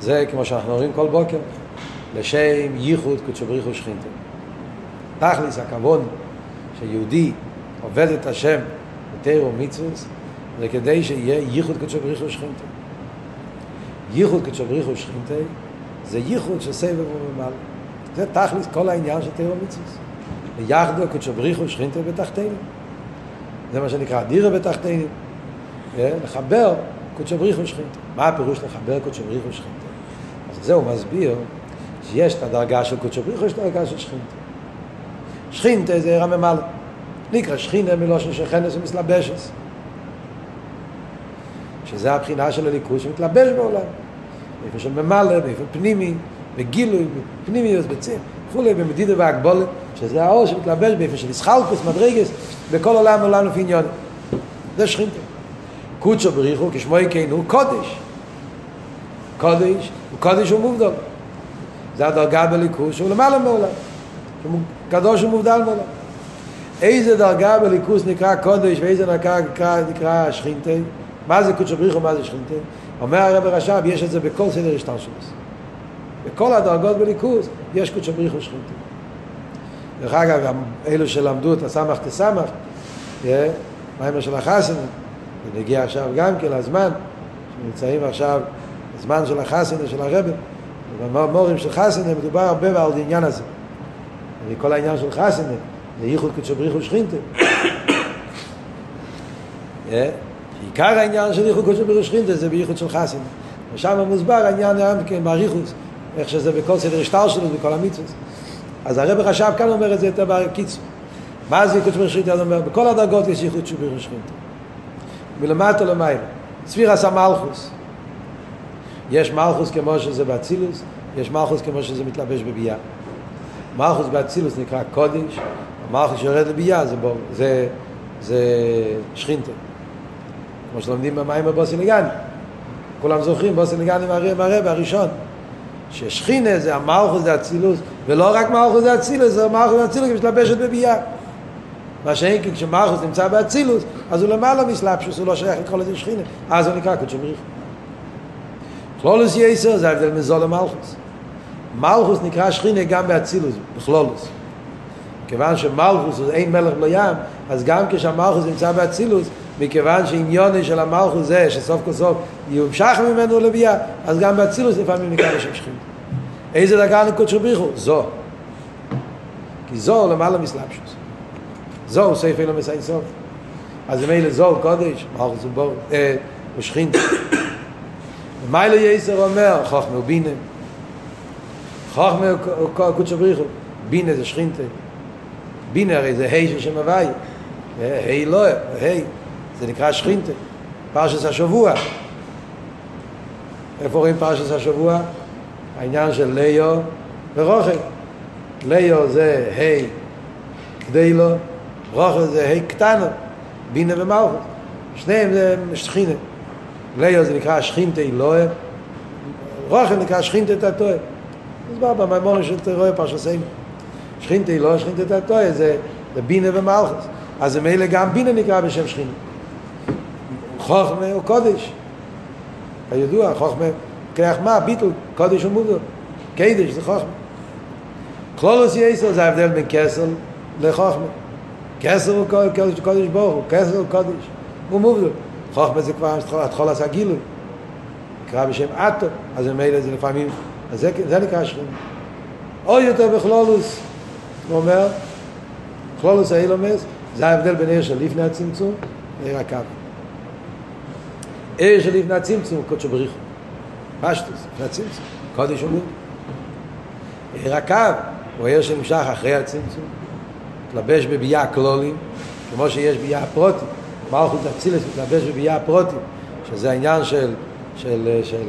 Speaker 1: זה כמו שאנחנו אומרים כל בוקר לשם ייחוד קודשו בריחו שכינתו תכליס הכבוד שיהודי עובד את השם תירו מצווס, זה כדי שיהיה ייחוד קדשו בריחו שכינתי. ייחוד קדשו בריחו שכינתי זה ייחוד של סבב וממלא. זה תכלס כל העניין של תירו מצווס. ויחדו קדשו בריחו שכינתי בתחתינו. זה מה שנקרא דירה בתחתינו. לחבר קדשו בריחו שכינתי. מה הפירוש לחבר קדשו בריחו שכינתי? אז זה הוא מסביר שיש את הדרגה של קדשו בריחו, יש את הדרגה של שכינתי. שכינתי זה רממלא. נקרא שכינה מלושן שכנס ומסלבשס. שזה הבחינה של הליכוז שמתלבש בעולם. איפה של ממלא, באיפה פנימי, בגילוי, בפנימיוס, בציר, וכולי, במדידה והגבולת, שזה האור שמתלבש באיפה של ישחלקוס, מדרגס, בכל עולם עולם לפי עניון. זה שכינתה. קודשו בריחו, כשמו יקיינו, קודש. קודש, הוא קודש ומובדל. זה הדרגה בליכוז שהוא למעלה מעולם. קדוש ומובדל מעולם. איזה דרגה בליכוס נקרא קודש ואיזה נקרא, נקרא, נקרא שכינתי? מה זה קודש בריחו, מה זה שכינתי? אומר הרב רש"ב, יש את זה בכל סדר השטר שלו. בכל הדרגות בליכוס יש קודש בריחו שכינתי. דרך אגב, אלו שלמדו את הסמך תסמך, מיימר של החסן, ונגיע עכשיו גם כן לזמן, שנמצאים עכשיו, הזמן של החסן של הרב, במורים של חסן מדובר הרבה על העניין הזה. כל העניין של חסן, זה ייחוד קדשו בריחו שכינתה. עיקר העניין של ייחוד קדשו בריחו שכינתה זה בייחוד של חסין. ושם מוסבר העניין גם כן באריכוס, איך שזה בכל סדר השטר שלו ובכל המצווה. אז הרב חשב כאן אומר את זה יותר בקיצור. מה זה ייחוד שבריחו שכינתה? אומר, בכל הדרגות יש ייחוד שבריחו שכינתה. מלמטה למעלה. ספיר עשה מלכוס. יש מלכוס כמו שזה באצילוס, יש מלכוס כמו שזה מתלבש בביאה. מלכוס באצילוס נקרא קודש, המלכוס שיורד לביאה זה, בו, זה, זה שכינתה. כמו שלומדים במים בבוסי לגני. כולם זוכרים, בוסי לגני מהרבה הראשון. ששכינה זה המלכוס זה אצילוס, ולא רק מלכוס זה אצילוס, זה מלכוס זה אצילוס משתבשת בביאה. מה שאין כי כשמלכוס נמצא באצילוס, אז הוא למעלה מסלפשוס, הוא לא שייך לקרוא לזה שכינה. אז הוא נקרא קודשו בריחו. כלולוס יסר זה ההבדל מזול למלכוס. מלכוס נקרא שכינה גם באצילוס, בכלולוס. כיוון שמלכוס הוא אין מלך לא ים, אז גם כשהמלכוס נמצא באצילוס, מכיוון שעניוני של המלכוס זה שסוף כל סוף יומשך ממנו לביאה, אז גם באצילוס לפעמים נקרא בשם שכינה. איזה דרגה נקודשו בריחו? זו. כי זו למעלה מסלבשוס. זו הוא סעיף אילו מסעין סוף. אז אם אלה זו קודש, מלכוס ובור, אה, ושכין. ומיילו יסר אומר, חוכמה ובינה. חוכמה הוא קודשו בריחו. בינה זה שכינתה. בינה הרי זה ה' של שם הוואי. ה' לא, ה', זה נקרא שכינתה. פרשס השבוע. איפה רואים פרשס השבוע? העניין של ליאו ורוחל. ליאו זה ה' כדי לו, רוחל זה ה' קטנו, בינה ומלכות. שניהם זה שכינה. ליאו זה נקרא שכינתה אלוהה, רוחל נקרא שכינתה תתוה. אז בא במימורי של תרועה פרשסים. שכינתה אלוהה, שכינתה תתוה, זה, זה בינה ומלכות. אז ממילא גם בינה נקרא בשם שכינה. חוכמה הוא קודש. כידוע, חוכמה, כיח מה, ביטל, קודש ומודו. קדש זה חוכמה. כלולוס יסר זה ההבדל בין כסל לחוכמה. כסל הוא קודש, קודש ברוך הוא, כסל הוא קודש. הוא מובדל. חוכמה זה כבר התחול עשה גילוי. נקרא בשם אטו, אז ממילא זה לפעמים, אז זה, זה נקרא שכינה. עוד יותר בכלולוס, הוא אומר, כלולוס האילומס, זה ההבדל בין עיר של לפני הצמצום לעיר הקו. עיר של לפני הצמצום הוא קודשו בריחו. פשטוס, לפני הצמצום, קודש ומוד. עיר הקו הוא עיר שנמשך אחרי הצמצום, מתלבש בביאה כלולים, כמו שיש ביאה פרוטים. מלכות אצילס מתלבש בביאה פרוטים, שזה העניין של, של, של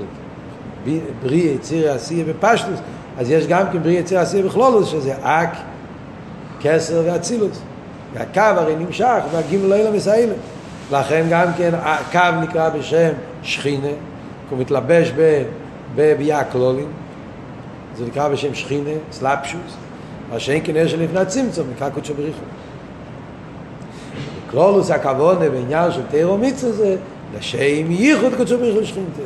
Speaker 1: בריא יציר עשייה בפשטוס, אז יש גם כן בריא יציר עשייה בכלולוס, שזה אק, כסר ואצילוס. והקו הרי נמשך והגימל לא ילמס האלה. לכן גם כן הקו נקרא בשם שכינה, הוא מתלבש בביאה כלולים, זה נקרא בשם שכינה, סלאפשוס, מה שאין כן יש לפני הצמצום, נקרא קודשו בריחו. כלולוס הכוונה בעניין של תירו מיצו זה לשם ייחוד קודשו בריחו שכינתה.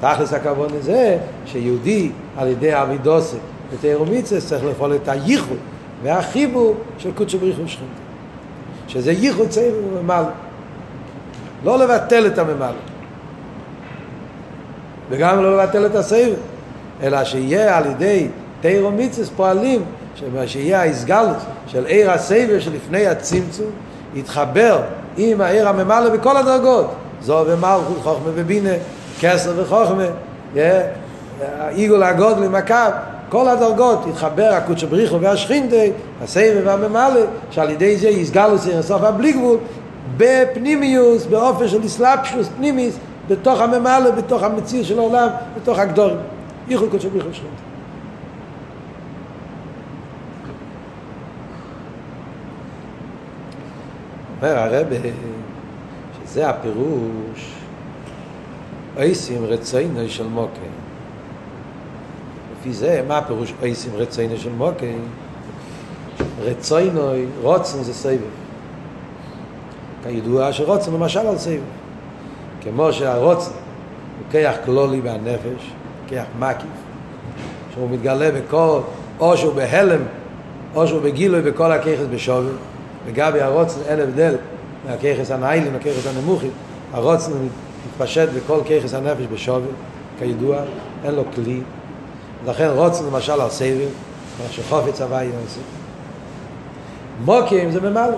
Speaker 1: תכלס הכוונה זה שיהודי על ידי אבידוסי ותירו מיצו צריך לפעול את הייחוד והחיבור של קודשו בריחו שכינתה. שזה ייחוד צעיר וממלא. לא לבטל את הממלא. וגם לא לבטל את הסבב, אלא שיהיה על ידי תירו מיצס פועלים, שיהיה ההסגלות של עיר הסבב שלפני הצמצום, יתחבר עם העיר הממלא בכל הדרגות. זו ומלכות, חוכמה ובינה, כסר וחוכמה, עיגול הגודל הקו, כל הדרגות יתחבר הקודש בריחו והשכינתי, הסבב והממלא, שעל ידי זה יסגל את סוף הבלי גבול, בפנימיוס, באופן של אסלאפשוס פנימיס, בתוך הממלא, בתוך המציר של העולם, בתוך הגדורים. ייחוד קודש בריחו ושכינתי. אומר הרב שזה הפירוש אייסים רציינו של מוקר לפי זה, מה הפירוש אייסים רציינו של מוקר רציינו, רוצן זה סבב כידוע שרוצן למשל על סבב כמו שהרוצן הוא כיח כלולי והנפש כיח מקיף שהוא מתגלה בכל או שהוא בהלם או שהוא בגילוי בכל הכיחס בשווי לגבי הרוצן אין הבדל מהכיחס הנאילים מהכיחס הנמוכים הרוצן מתפשט בכל כיחס הנפש בשווי כידוע אין לו כלי. לכן רוצן למשל על סבב מה שחופץ הוואי יעשה. מוקים זה ממלא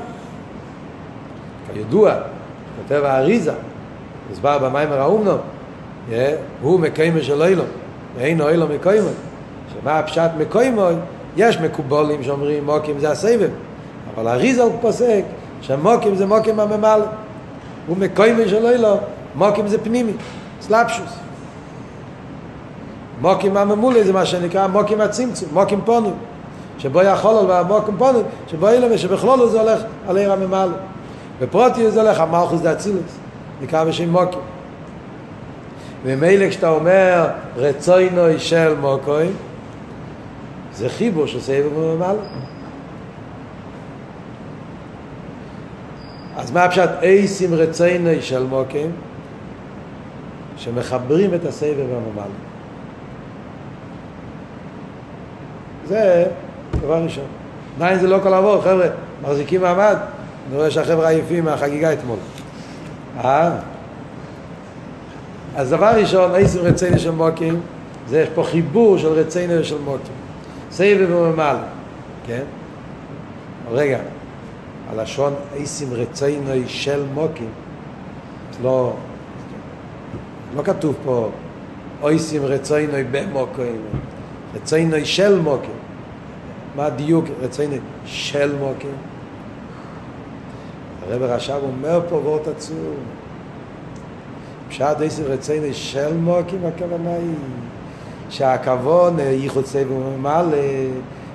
Speaker 1: כידוע כותב האריזה מסבר במיימר האומנו הוא מקיימה של אילום ואין אילום מקיימה שמה הפשט מקיימה יש מקובולים שאומרים מוקים זה הסבב אבל הוא פוסק שמוקים זה מוקים הממלא. הוא של אילום מוקים זה פנימי סלאפשוס. מוקים הממולא זה מה שנקרא מוקים הצמצום מוקים פונים. שבו יכול על מוקים פונים שבו אילום שבכלולו זה הולך על עיר הממלא. בפרוטי זה הולך המלכוס דה אצילוס נקרא בשם מוקים. ומילא כשאתה אומר רצוינוי של מוקוים זה חיבור סבב וממלא אז מה הפשט אייסים רצוינוי של מוקים שמחברים את הסבב והממלא זה דבר ראשון עדיין זה לא כל אבות, חבר'ה, מחזיקים מעמד? אני רואה שהחבר'ה עייפים מהחגיגה אתמול. אה? אז דבר ראשון, איסם רצינו של מוקים, זה יש פה חיבור של רצינו ושל מוקים. סבב וממלא, כן? רגע, הלשון איסם רצינו של מוקים, לא, לא כתוב פה אויסים רצינו במוקים, רצינו של מוקים. מה הדיוק רצינו של מוקים? הרב רש"ב אומר פה וורט עצום. פשט איסם רצינו של מוקים, הכוונה היא שהכבוד ייחוד סבב וממלא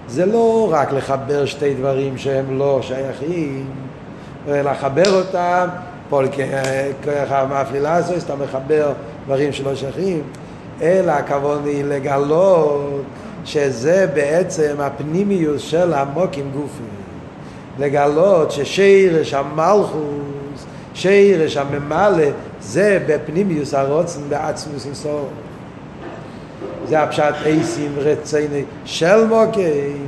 Speaker 1: זה לא רק לחבר שתי דברים שהם לא שייכים, לחבר אותם, פול כוח המאפלילה הזו, אתה מחבר דברים שלא שייכים, אלא הכבוד היא לגלות שזה בעצם הפנימיוס של המוקים גופי. לגלות ששירש המלכוס, שירש הממלא, זה בפנימיוס הרוצן בעצמוס אינסוף. זה הפשט אייסים רציני של מוקים,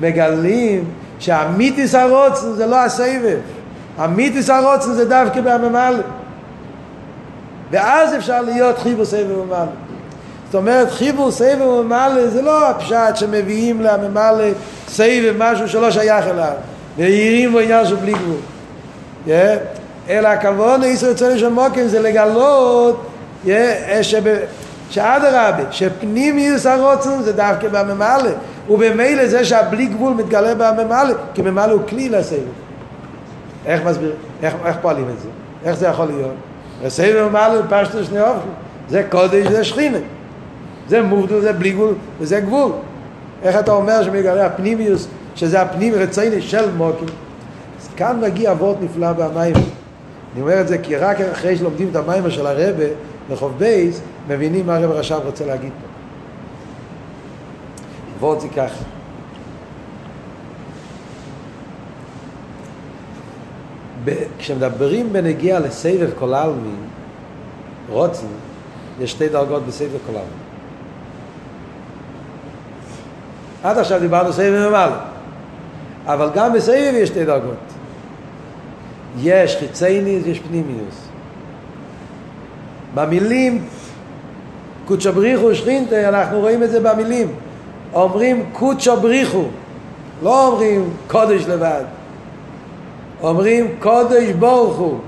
Speaker 1: מגלים שהמיתיס הרוצן זה לא הסבב, המיתיס הרוצן זה דווקא בממלא. ואז אפשר להיות חיבור סבב וממלא. זאת אומרת, חיבור סבב וממלא זה לא הפשט שמביאים לממלא סבב משהו שלא שייך אליו, וירים בו עניין של בלי גבול. Yeah. אלא הכוון ישראל צלם של מוקים זה לגלות yeah. שאדרבה, שפנימיוס הרוצן זה דווקא בממלא, ובמילא זה שהבלי גבול מתגלה בממלא, כי ממלא הוא כלי לסבב. איך מסביר, איך, איך פועלים את זה? איך זה יכול להיות? הסבב ממלא פשטו שני אופן, זה קודש וזה שכינה. זה מובדל, זה בלי גבול, וזה גבול. איך אתה אומר שמגלה הפנימיוס, שזה הפנים רציני של מוקים? אז כאן מגיע אבות נפלא במים. אני אומר את זה כי רק אחרי שלומדים את המים של הרבה, רחוב בייס, מבינים מה הרב רש"ב רוצה להגיד פה. ועוד זה ככה. כשמדברים בנגיע לסבב כל העלמין, רוצן, יש שתי דרגות בסבב כל העלמין. עד עכשיו דיברנו סבב ממעלה, אבל גם בסבב יש שתי דרגות. יש חיצייניס, יש פנימיוס. במילים קודשו בריחו שכינתה, אנחנו רואים את זה במילים. אומרים קודשו בריחו, לא אומרים קודש לבד. אומרים קודש ברוך הוא.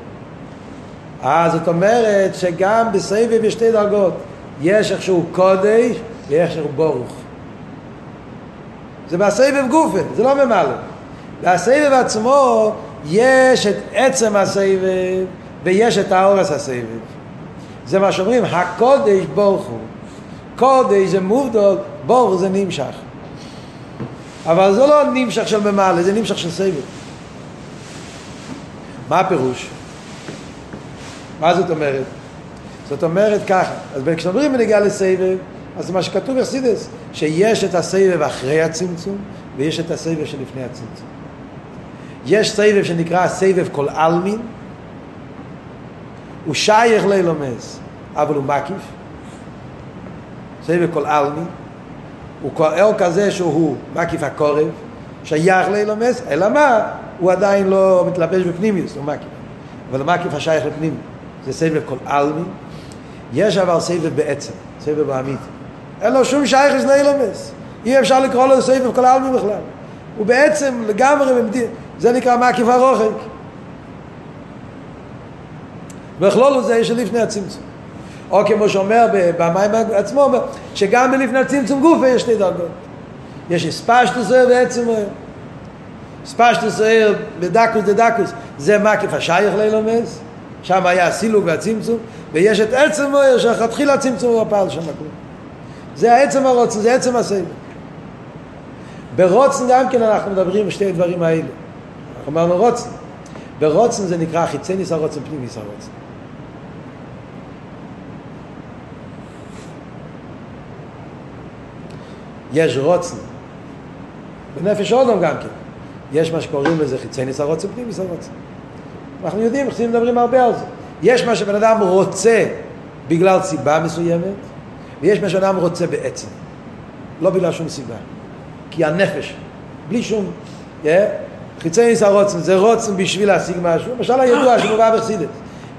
Speaker 1: אה, זאת אומרת שגם בסבב יש שתי דרגות. יש איכשהו קודש ויש איכשהו ברוך. זה בסבב גופה, זה לא ממלא. והסבב עצמו יש את עצם הסבב ויש את האורס הסבב. זה מה שאומרים, הקודש ברוך הוא. קודש זה מובדול, ברוך זה נמשך. אבל זה לא נמשך של ממלא, זה נמשך של סבב. מה הפירוש? מה זאת אומרת? זאת אומרת ככה, אז כשאומרים בנגיעה לסבב, אז מה שכתוב בחסידס, שיש את הסבב אחרי הצמצום, ויש את הסבב שלפני הצמצום. יש סבב שנקרא סבב כל עלמין, הוא שייך לילומס, אבל הוא מקיף. סבב כל עלמין, הוא כואל כזה שהוא מקיף הקורב, שייך לילומס, אלא מה? הוא עדיין לא מתלבש בפנימיוס, הוא מקיף. אבל מקיף השייך לפנים, זה סבב כל עלמין. יש אבל סבב בעצם, סבב באמית. אין לו שום שייכס לאילומס. אי אפשר לקרוא לו סבב כל העלמין בכלל. הוא בעצם לגמרי, זה נקרא מקיף הרוחק. בכלול זה שלפני הצמצום. או כמו שאומר במים עצמו, שגם בלפני הצמצום גופה יש שתי דרגות. יש ספשטוס ועצם אוהר. ספשטוס אוהר בדקוס דדקוס זה מקיף השייך לילומס, שם היה הסילוג והצמצום, ויש את עצם אוהר שלכתחילה הצמצום הוא הפעל שם כלום. זה העצם הרוצן, זה עצם הסבל. ברוצן גם כן אנחנו מדברים בשתי הדברים האלה. אנחנו אמרנו רוצן. ברוצן זה נקרא חיצניס הרוצן, פנימיס הרוצן. יש רוצן. בנפש אודום גם כן. יש מה שקוראים לזה חיצניס הרוצן, פנימיס הרוצן. אנחנו יודעים, חסידים מדברים הרבה על זה. יש מה שבן אדם רוצה בגלל סיבה מסוימת, ויש מה שאדם רוצה בעצם. לא בגלל שום סיבה. כי הנפש בלי שום, אה? חיצי ניס הרוצן, זה רוצן בשביל להשיג משהו, למשל הידוע שמובא בחסידס,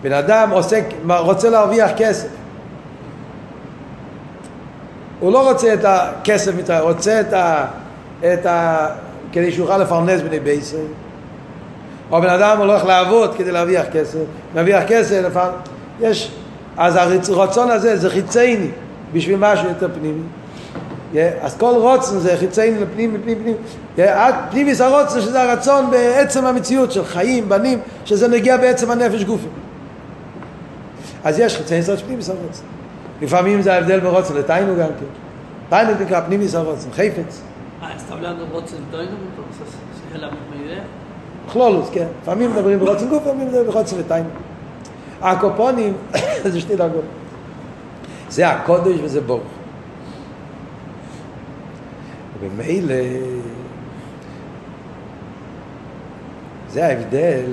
Speaker 1: בן אדם עוסק, רוצה להרוויח כסף, הוא לא רוצה את הכסף, הוא רוצה את ה... את ה כדי שיוכל לפרנס בני בייסר. או בן אדם הולך לעבוד כדי להרוויח כסף, להרוויח כסף, לפעמים, יש, אז הרצון הזה זה חיצייני בשביל משהו יותר פנימי. אז כל רוצן זה חיצייני לפנים, פנים. Yeah, עד פנימיס הרוצן שזה הרצון בעצם המציאות של חיים, בנים, שזה נגיע בעצם הנפש גופי. אז יש חיצייני של פנימיס הרוצן. לפעמים זה ההבדל ברוצן לתיינו גם כן. תיינו נקרא פנימיס הרוצן, חפץ.
Speaker 2: אה, אז אתה עולה רוצן תיינו?
Speaker 1: כלולוס, כן. לפעמים מדברים ברוצן גוף, לפעמים מדברים ברוצן ותיינו. הקופונים זה שתי דרגות. זה הקודש וזה ברוך. ומילא זה ההבדל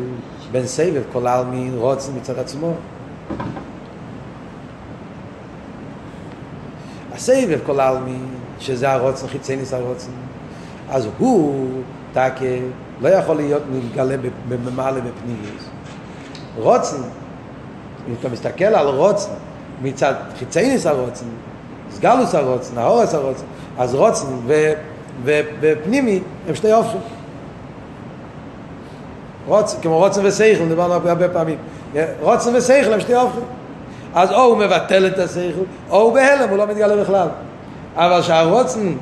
Speaker 1: בין סבב כל העלמין רוצן מצד עצמו. הסבב כל העלמין, שזה הרוצן, חיצי ניס הרוצן, אז הוא, תקה, לא יכול להיות מתגלה במעלה בפנימיוס. רוצן, אם אתה מסתכל על רוצן מצד חיצייניס הרוצן, סגלוס הרוצן, האורס הרוצן, אז רוצן ו, ופנימי הם שתי הופכים. רוצן, כמו רוצן ושכל, דיברנו הרבה פעמים. רוצן ושכל הם שתי הופכים. אז או הוא מבטל את השכל, או הוא בהלם, הוא לא מתגלה בכלל. אבל שהרוצן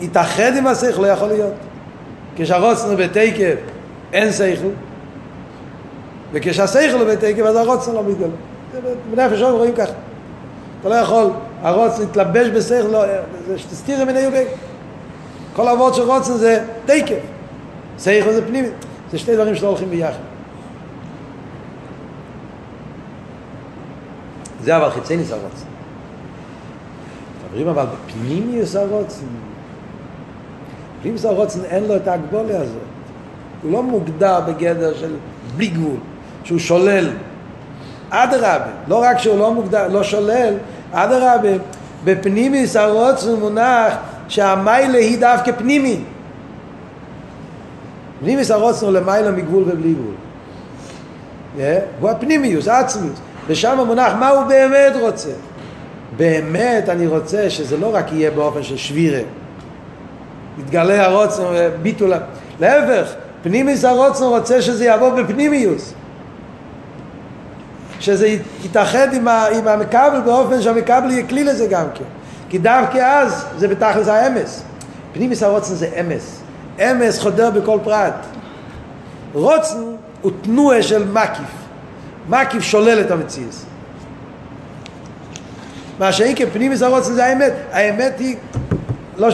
Speaker 1: יתאחד עם השכל לא יכול להיות. כשהרוצן הוא בתקף אין שכל, וכשהשכל הוא בתקף אז הרוצן לא מתגלה. בנפש אור רואים ככה. אתה לא יכול, הרוצן להתלבש בשכל, לא, זה שתסתיר מן היוגג. כל העבוד של רוצן זה תקף. שכל זה פנימי. זה שתי דברים שלא הולכים ביחד. זה אבל חיצי ניס הרוצן. מדברים אבל בפנימיוס הרוצן. פנימיוס הרוצן אין לו את ההגבולה הזאת. הוא לא מוגדר בגדר של בלי גבול, שהוא שולל. אדרבה, לא רק שהוא לא מוגדר, לא שולל, אדרבה, בפנימיוס הרוצן מונח שהמיילה היא דווקא פנימי. פנימיוס הרוצן הוא למיילה מגבול ובלי גבול. הוא הפנימיוס, העצמיוס. ושם מונח מה הוא באמת רוצה. באמת אני רוצה שזה לא רק יהיה באופן של שבירה. יתגלה הרוצן וביטול... להפך, פנימיוס הרוצן רוצה שזה יבוא בפנימיוס. שזה יתאחד עם, ה, עם המקבל באופן שהמקבל יקליל לזה גם כן. כי דווקא אז זה בתכלס האמס. פנימיוס הרוצן זה אמס. אמס חודר בכל פרט. רוצן הוא תנועה של מקיף. מקיף שולל את המציאות. מה שאין כפנימיס הרוצן זה האמת. האמת היא, לא,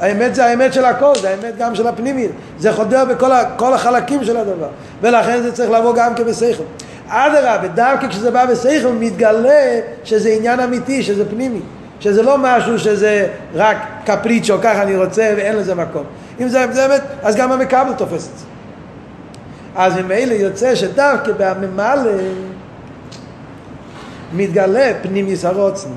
Speaker 1: האמת זה האמת של הכל, זה האמת גם של הפנימי. זה חודר בכל החלקים של הדבר. ולכן זה צריך לבוא גם כבשכל. אדרבה, דווקא כשזה בא בשכל מתגלה שזה עניין אמיתי, שזה פנימי. שזה לא משהו שזה רק קפריצ'ו, ככה אני רוצה ואין לזה מקום. אם זה באמת, אז גם המקבל תופס את זה. אז ממילא יוצא שדווקא בממלא מתגלה פנימיס הרוצן.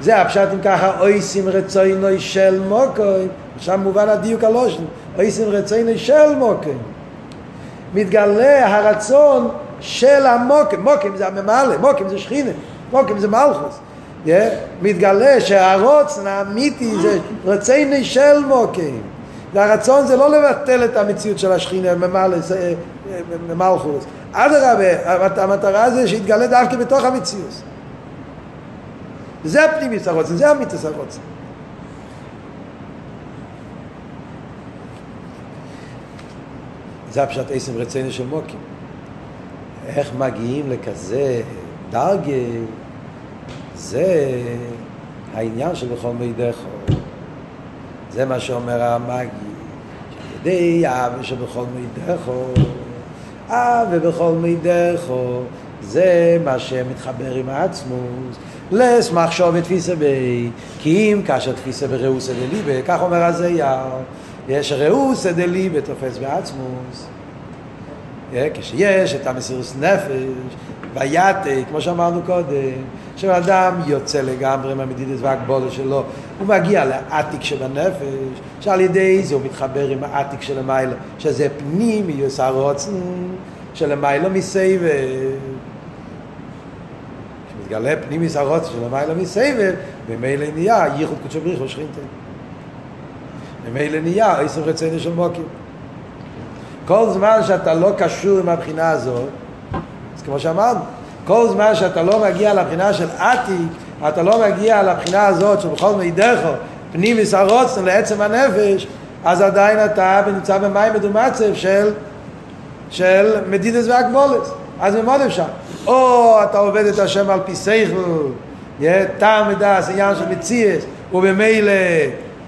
Speaker 1: זה הפשט אם ככה אויסים רצוינוי של מוקוי, עכשיו מובן הדיוק הלושן, אויסים רצוינוי של מוקוי. מתגלה הרצון של המוקים, מוקים זה הממלא, מוקים זה שכינה, מוקים זה מלכוס. מתגלה שהרוצן האמיתי זה רצוני של מוקים. והרצון זה לא לבטל את המציאות של השכינה, ממלכוס. אדרבה, המטרה זה שיתגלה דווקא בתוך המציאות. זה הפנימיס הרוצן, זה המיתוס הרוצן. זה הפשט עשם רצינו של מוקים. איך מגיעים לכזה דרגה, זה העניין של בכל מידך. זה מה שאומר המאגי, שעל ידי אבא שבכל מידךו, אבא בכל מידךו, זה מה שמתחבר עם העצמוס. לס מחשוב תפיסה בי, כי אם כאשר תפיסה בראוסא דליבה, כך אומר הזייר, יש ראוסא דליבה תופס בעצמוס. כשיש את המסירות נפש, ויתה, כמו שאמרנו קודם, כשאדם יוצא לגמרי מהמדידס והגבולה שלו, הוא מגיע לעתיק שבנפש, שעל ידי זה הוא מתחבר עם העתיק של המיילו, שזה פנים, יוס הרוצן, של המיילו מסבב. כשמתגלה פנים יוס הרוצן של המיילו מסבב, ממילא נהיה ייחוד קודשו בריחו שכינתה. ממילא נהיה עשר רצינו של מוקר. כל זמן שאתה לא קשור עם הבחינה הזאת, כמו שאמרנו, כל זמן שאתה לא מגיע לבחינה של עתיק, אתה לא מגיע לבחינה הזאת שבכל מידךו, פנים וסרוצן לעצם הנפש, אז עדיין אתה נמצא במים מדומצב של, של מדידס והגבולת. אז מאוד אפשר. או אתה עובד את השם על פי סייכל, טעם ודס, עניין של מציאס, ובמילא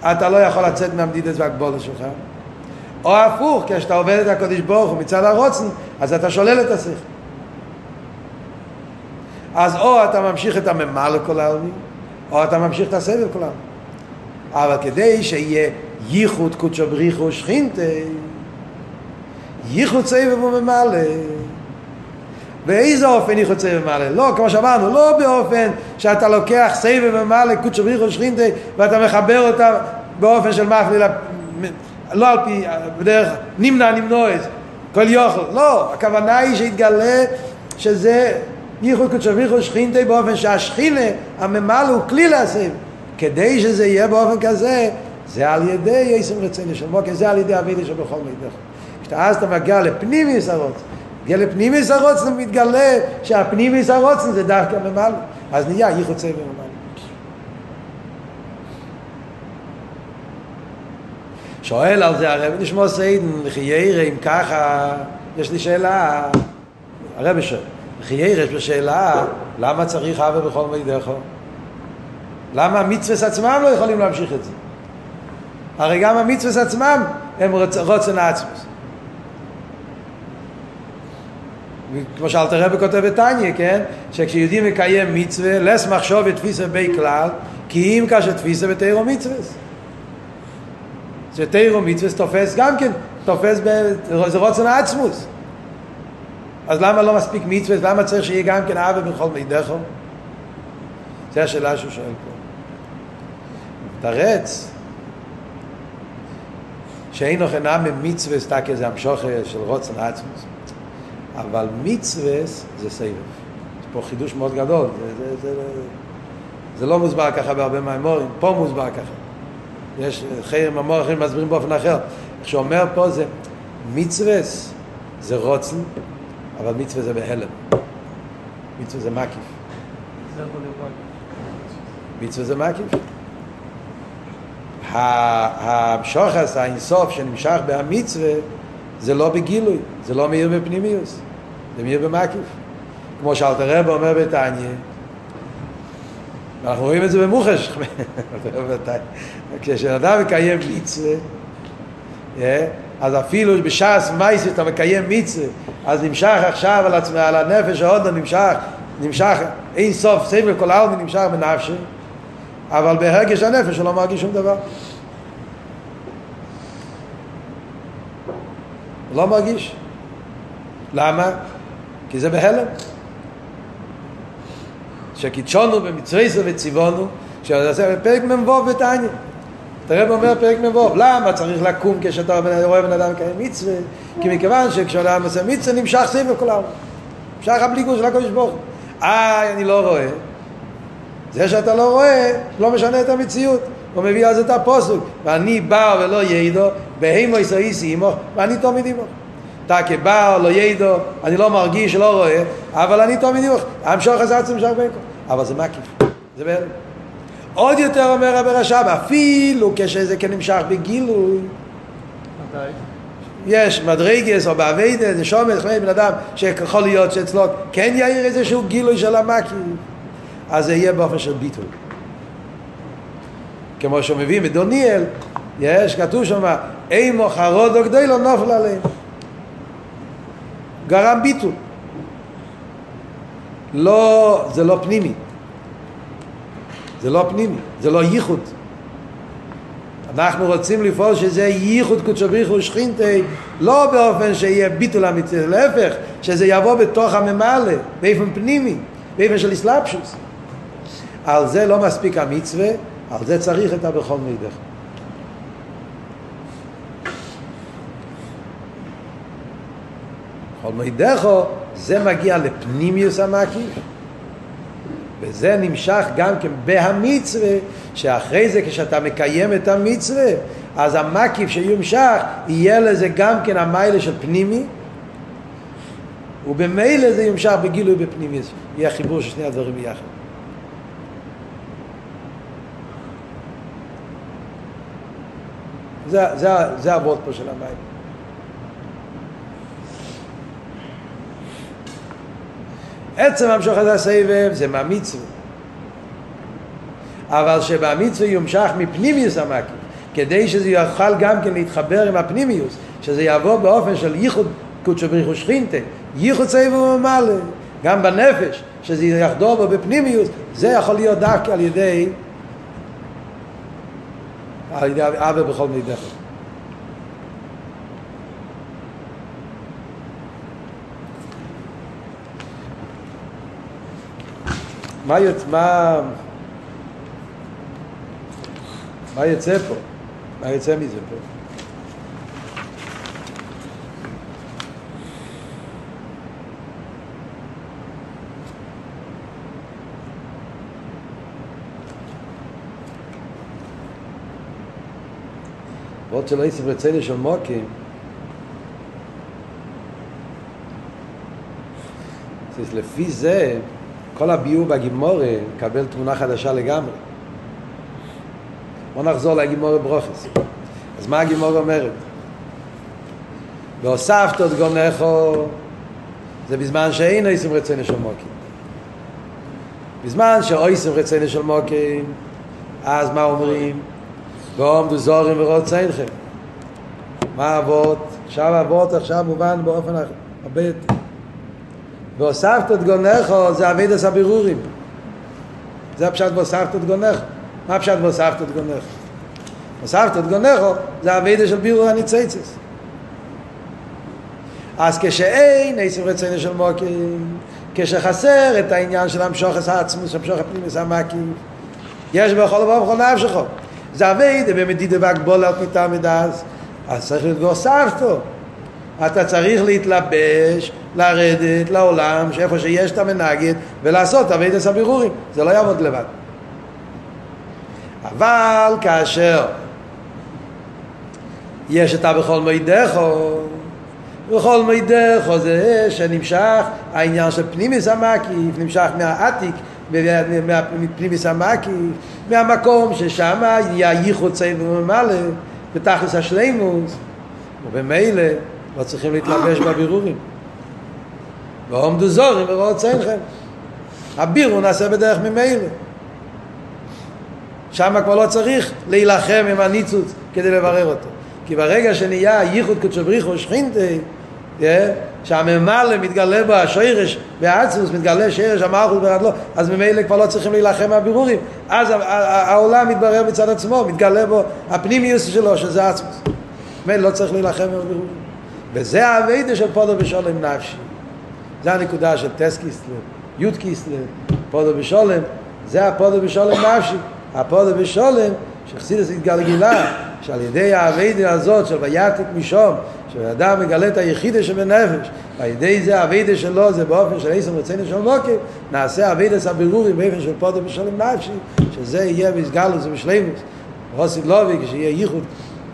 Speaker 1: אתה לא יכול לצאת מהמדידס והגבולת שלך. או הפוך, כשאתה עובד את הקודש ברוך הוא מצד הרוצן, אז אתה שולל את השכל. אז או אתה ממשיך את הממה לכל העלמין, או אתה ממשיך את הסבל כל העלמין. אבל כדי שיהיה ייחוד קודשו בריחו שכינתה, ייחוד סבב וממלא. באיזה אופן ייחוד סבב וממלא? לא, כמו שאמרנו, לא באופן שאתה לוקח סבב וממלא קודשו בריחו שכינתה ואתה מחבר אותה באופן של מפליל, לא על פי, בדרך נמנע נמנועס, כל יוכל. לא, הכוונה היא שיתגלה שזה ייחוד קודשו בריחו שכינתה באופן שהשכינה, הממלא הוא כלי לעשב. כדי שזה יהיה באופן כזה, זה על ידי יסם רציני של מוקר, זה על ידי אבידי שבכל מידך. כשאתה אז אתה מגיע לפנימיס הרוצן, מגיע לפנימיס הרוצן, מתגלה שהפנימיס הרוצן זה דווקא ממלא. אז נהיה ייחוד סבל ממלא. שואל על זה הרב נשמע סיידן, חיירה, אם ככה, יש לי שאלה, הרב שואל, חיירה יש בשאלה, למה צריך אבא בכל מידך? למה המצווס עצמם לא יכולים להמשיך את זה? הרי גם המצווס עצמם הם רוצ, רוצן העצמוס. כמו שאלתר רבי כותב בתניא, כן? שכשיהודי מקיים מצווה, לס מחשוב ותפיסה בי כלל, כי אם כאשר תפיסה בתירו מצווס. שתירו מצווס תופס גם כן, תופס, ב... זה רוצן העצמוס. אז למה לא מספיק מצווה? למה צריך שיהיה גם כן אבא בכל מידךו? זו השאלה שהוא שואל פה. תרץ שאין אוכנה ממצווה סתם כזה המשוך של רוצן עצמוס. אבל מצווה זה סבב. יש פה חידוש מאוד גדול. זה, זה, זה, זה לא מוסבר ככה בהרבה מהמורים, פה מוסבר ככה. יש חיירים ממור אחרים מסבירים באופן אחר. איך שאומר פה זה מצווה זה רוצן, אבל מצווה זה בהלם. מצווה זה מקיף. מצווה זה מקיף. המשוחס, האינסוף שנמשך בהמצווה, זה לא בגילוי, זה לא מאיר בפנימיוס, זה מאיר במקיף. כמו שאלתר רב אומר בתניא, אנחנו רואים את זה במוחש, כשאדם מקיים מצווה, אז אפילו בשעס מייס אתה מקיים מצווה, אז נמשך עכשיו על, עצמא, על הנפש העוד לא נמשך, נמשך אין סוף, סבל כל העלמי נמשך בנפשי, אבל בהרגש הנפש הוא לא מרגיש שום דבר. לא מרגיש. למה? כי זה בהלם. שקידשונו במצוויסו וציוונו, שזה פרק מ"ו בתניא. תראה אומר פרק מ"ו, למה צריך לקום כשאתה רואה בן אדם מקיים מצווה? כי מכיוון שכשאדם עושה מצווה נמשך סביב כל העולם. נמשך הבליגות של הקדוש ברוך הוא. אה, אני לא רואה. זה שאתה לא רואה, לא משנה את המציאות. הוא מביא זה את הפוסוק, ואני בא ולא ידו, בהימו ישראיסי עמו, ואני תמיד עמו. אתה כבא לא ידו, אני לא מרגיש, לא רואה, אבל אני תמיד עמו. המשוך הזה עצמו משך בין אבל זה מקיף, זה בהלם. עוד יותר אומר רבי רש"ב, אפילו כשזה כן נמשך בגילוי.
Speaker 2: מתי?
Speaker 1: יש מדרגס או באביידה, זה שומץ, בן אדם שיכול להיות שאצלו כן יאיר איזשהו גילוי של המקיף. אז זה יהיה באופן של ביטול. כמו שמביאים בדוניאל, יש, כתוב שם, אימו חרודו גדול לא נופל עליהם. גרם ביטול. לא, זה לא פנימי. זה לא פנימי, זה לא ייחוד. אנחנו רוצים לפעול שזה ייחוד קודשו בריחו ושכינתי לא באופן שיהיה ביטול המצווה, להפך, שזה יבוא בתוך הממלא, באופן פנימי, באופן של אסלאפשוס. על זה לא מספיק המצווה, על זה צריך את הבכל מידך. בכל מידךו זה מגיע לפנימיוס המקיף וזה נמשך גם כן בהמצווה שאחרי זה כשאתה מקיים את המצווה אז המקיף שיומשך יהיה לזה גם כן המיילה של פנימי ובמילא זה יומשך בגילוי בפנימיוס יהיה חיבור של שני הדברים ביחד זה, זה, זה הוורד פה של המים. עצם המשוך הזה הסבב זה מהמצווה. אבל שבמצווה יומשך מפנימיוס המקיף, כדי שזה יוכל גם כן להתחבר עם הפנימיוס, שזה יבוא באופן של ייחוד קודשו בריחו שכינתה, ייחוד סבב ומעלה, גם בנפש, שזה יחדור בו בפנימיוס, זה יכול להיות דווקא על ידי על ידי אבא בכל מידך. מה יוצא, מה, מה יוצא פה? מה יוצא מזה פה? ועוד שלא יסף רצינו של מוקים לפי זה כל הביור בגימורה מקבל תמונה חדשה לגמרי בוא נחזור לגימורה ברוכס אז מה הגימורה אומרת? והוספת עוד גונכו זה בזמן שאין איסם רצינו של מוקים בזמן שאויסם רצינו של מוקים אז מה אומרים? ועומדו זורים ורוצינכם. מה אבות? עכשיו אבות עכשיו מובן באופן הרבה יותר. והוספת את גונכו זה אבידס הבירורים. זה הפשט והוספת את גונכו. מה הפשט והוספת את גונכו? הוספת את גונכו זה אבידס של בירור הניציצס. אז כשאין עשם רצינו של מוקים, כשחסר את העניין של המשוך העצמוס, המשוך הפנימיס המקיף, יש בכל דבר בכל נפשך. זה אביידה במדידה והגבולה על מיטה מדס אז צריך להיות גוספתו אתה צריך להתלבש, לרדת לעולם, שאיפה שיש את המנגד, ולעשות אביידס הבירורים. זה לא יעבוד לבד. אבל כאשר יש את הבכל מידךו, בכל מידךו זה שנמשך העניין של פנימיס המקיף, נמשך מהעתיק מפנימיס המקיף, מהמקום ששם יהיה ייחוד צבע וממלא, בתכלס השלימוס, ובמילא לא צריכים להתלבש בבירורים. ועומדו זורים ורואות צינכם. הבירו נעשה בדרך ממילא. שם כבר לא צריך להילחם עם הניצוץ כדי לברר אותו. כי ברגע שנהיה ייחוד קדשו בריחו שכינתי, שהממלא מתגלה בו השרש והאצוס מתגלה שרש המלכות ברדלו אז ממילא כבר לא צריכים להילחם מהבירורים אז העולם מתברר מצד עצמו מתגלה בו הפנימיוס שלו שזה אצוס ממילא לא צריך להילחם מהבירורים וזה האביידה של פודו בשולם נפשי. זה הנקודה של טס קיסטלר יוד קיסטלר פודו בשולם זה הפודו בשולם נפשי. הפודו בשולם שחסידס התגלגלה שעל ידי האביידה הזאת של ויתק משום שאדם מגלה את היחידה שבנפש ועל ידי זה האביידה שלו זה באופן של עשר רצינו של מוקר נעשה אביידס הבירורים באופן של פודו בשולם נפשי שזה יהיה מסגלוס ובשלימוס. רוסיד לובי כשיהיה ייחוד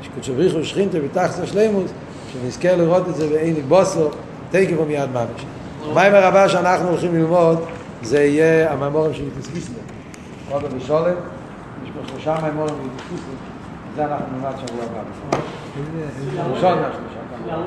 Speaker 1: שקודשו ושכינתו בתחת השלימוס שנזכה לראות את זה בעיני בוסו תקף ומיד ממש המים הרבה שאנחנו הולכים ללמוד זה יהיה המאמורים של יתסקיסלר פודו בשולם יש פה שלושה מאמורים של יתסקיסלר זה אנחנו נלמד שבוע הבא. ראשון מהשלושה.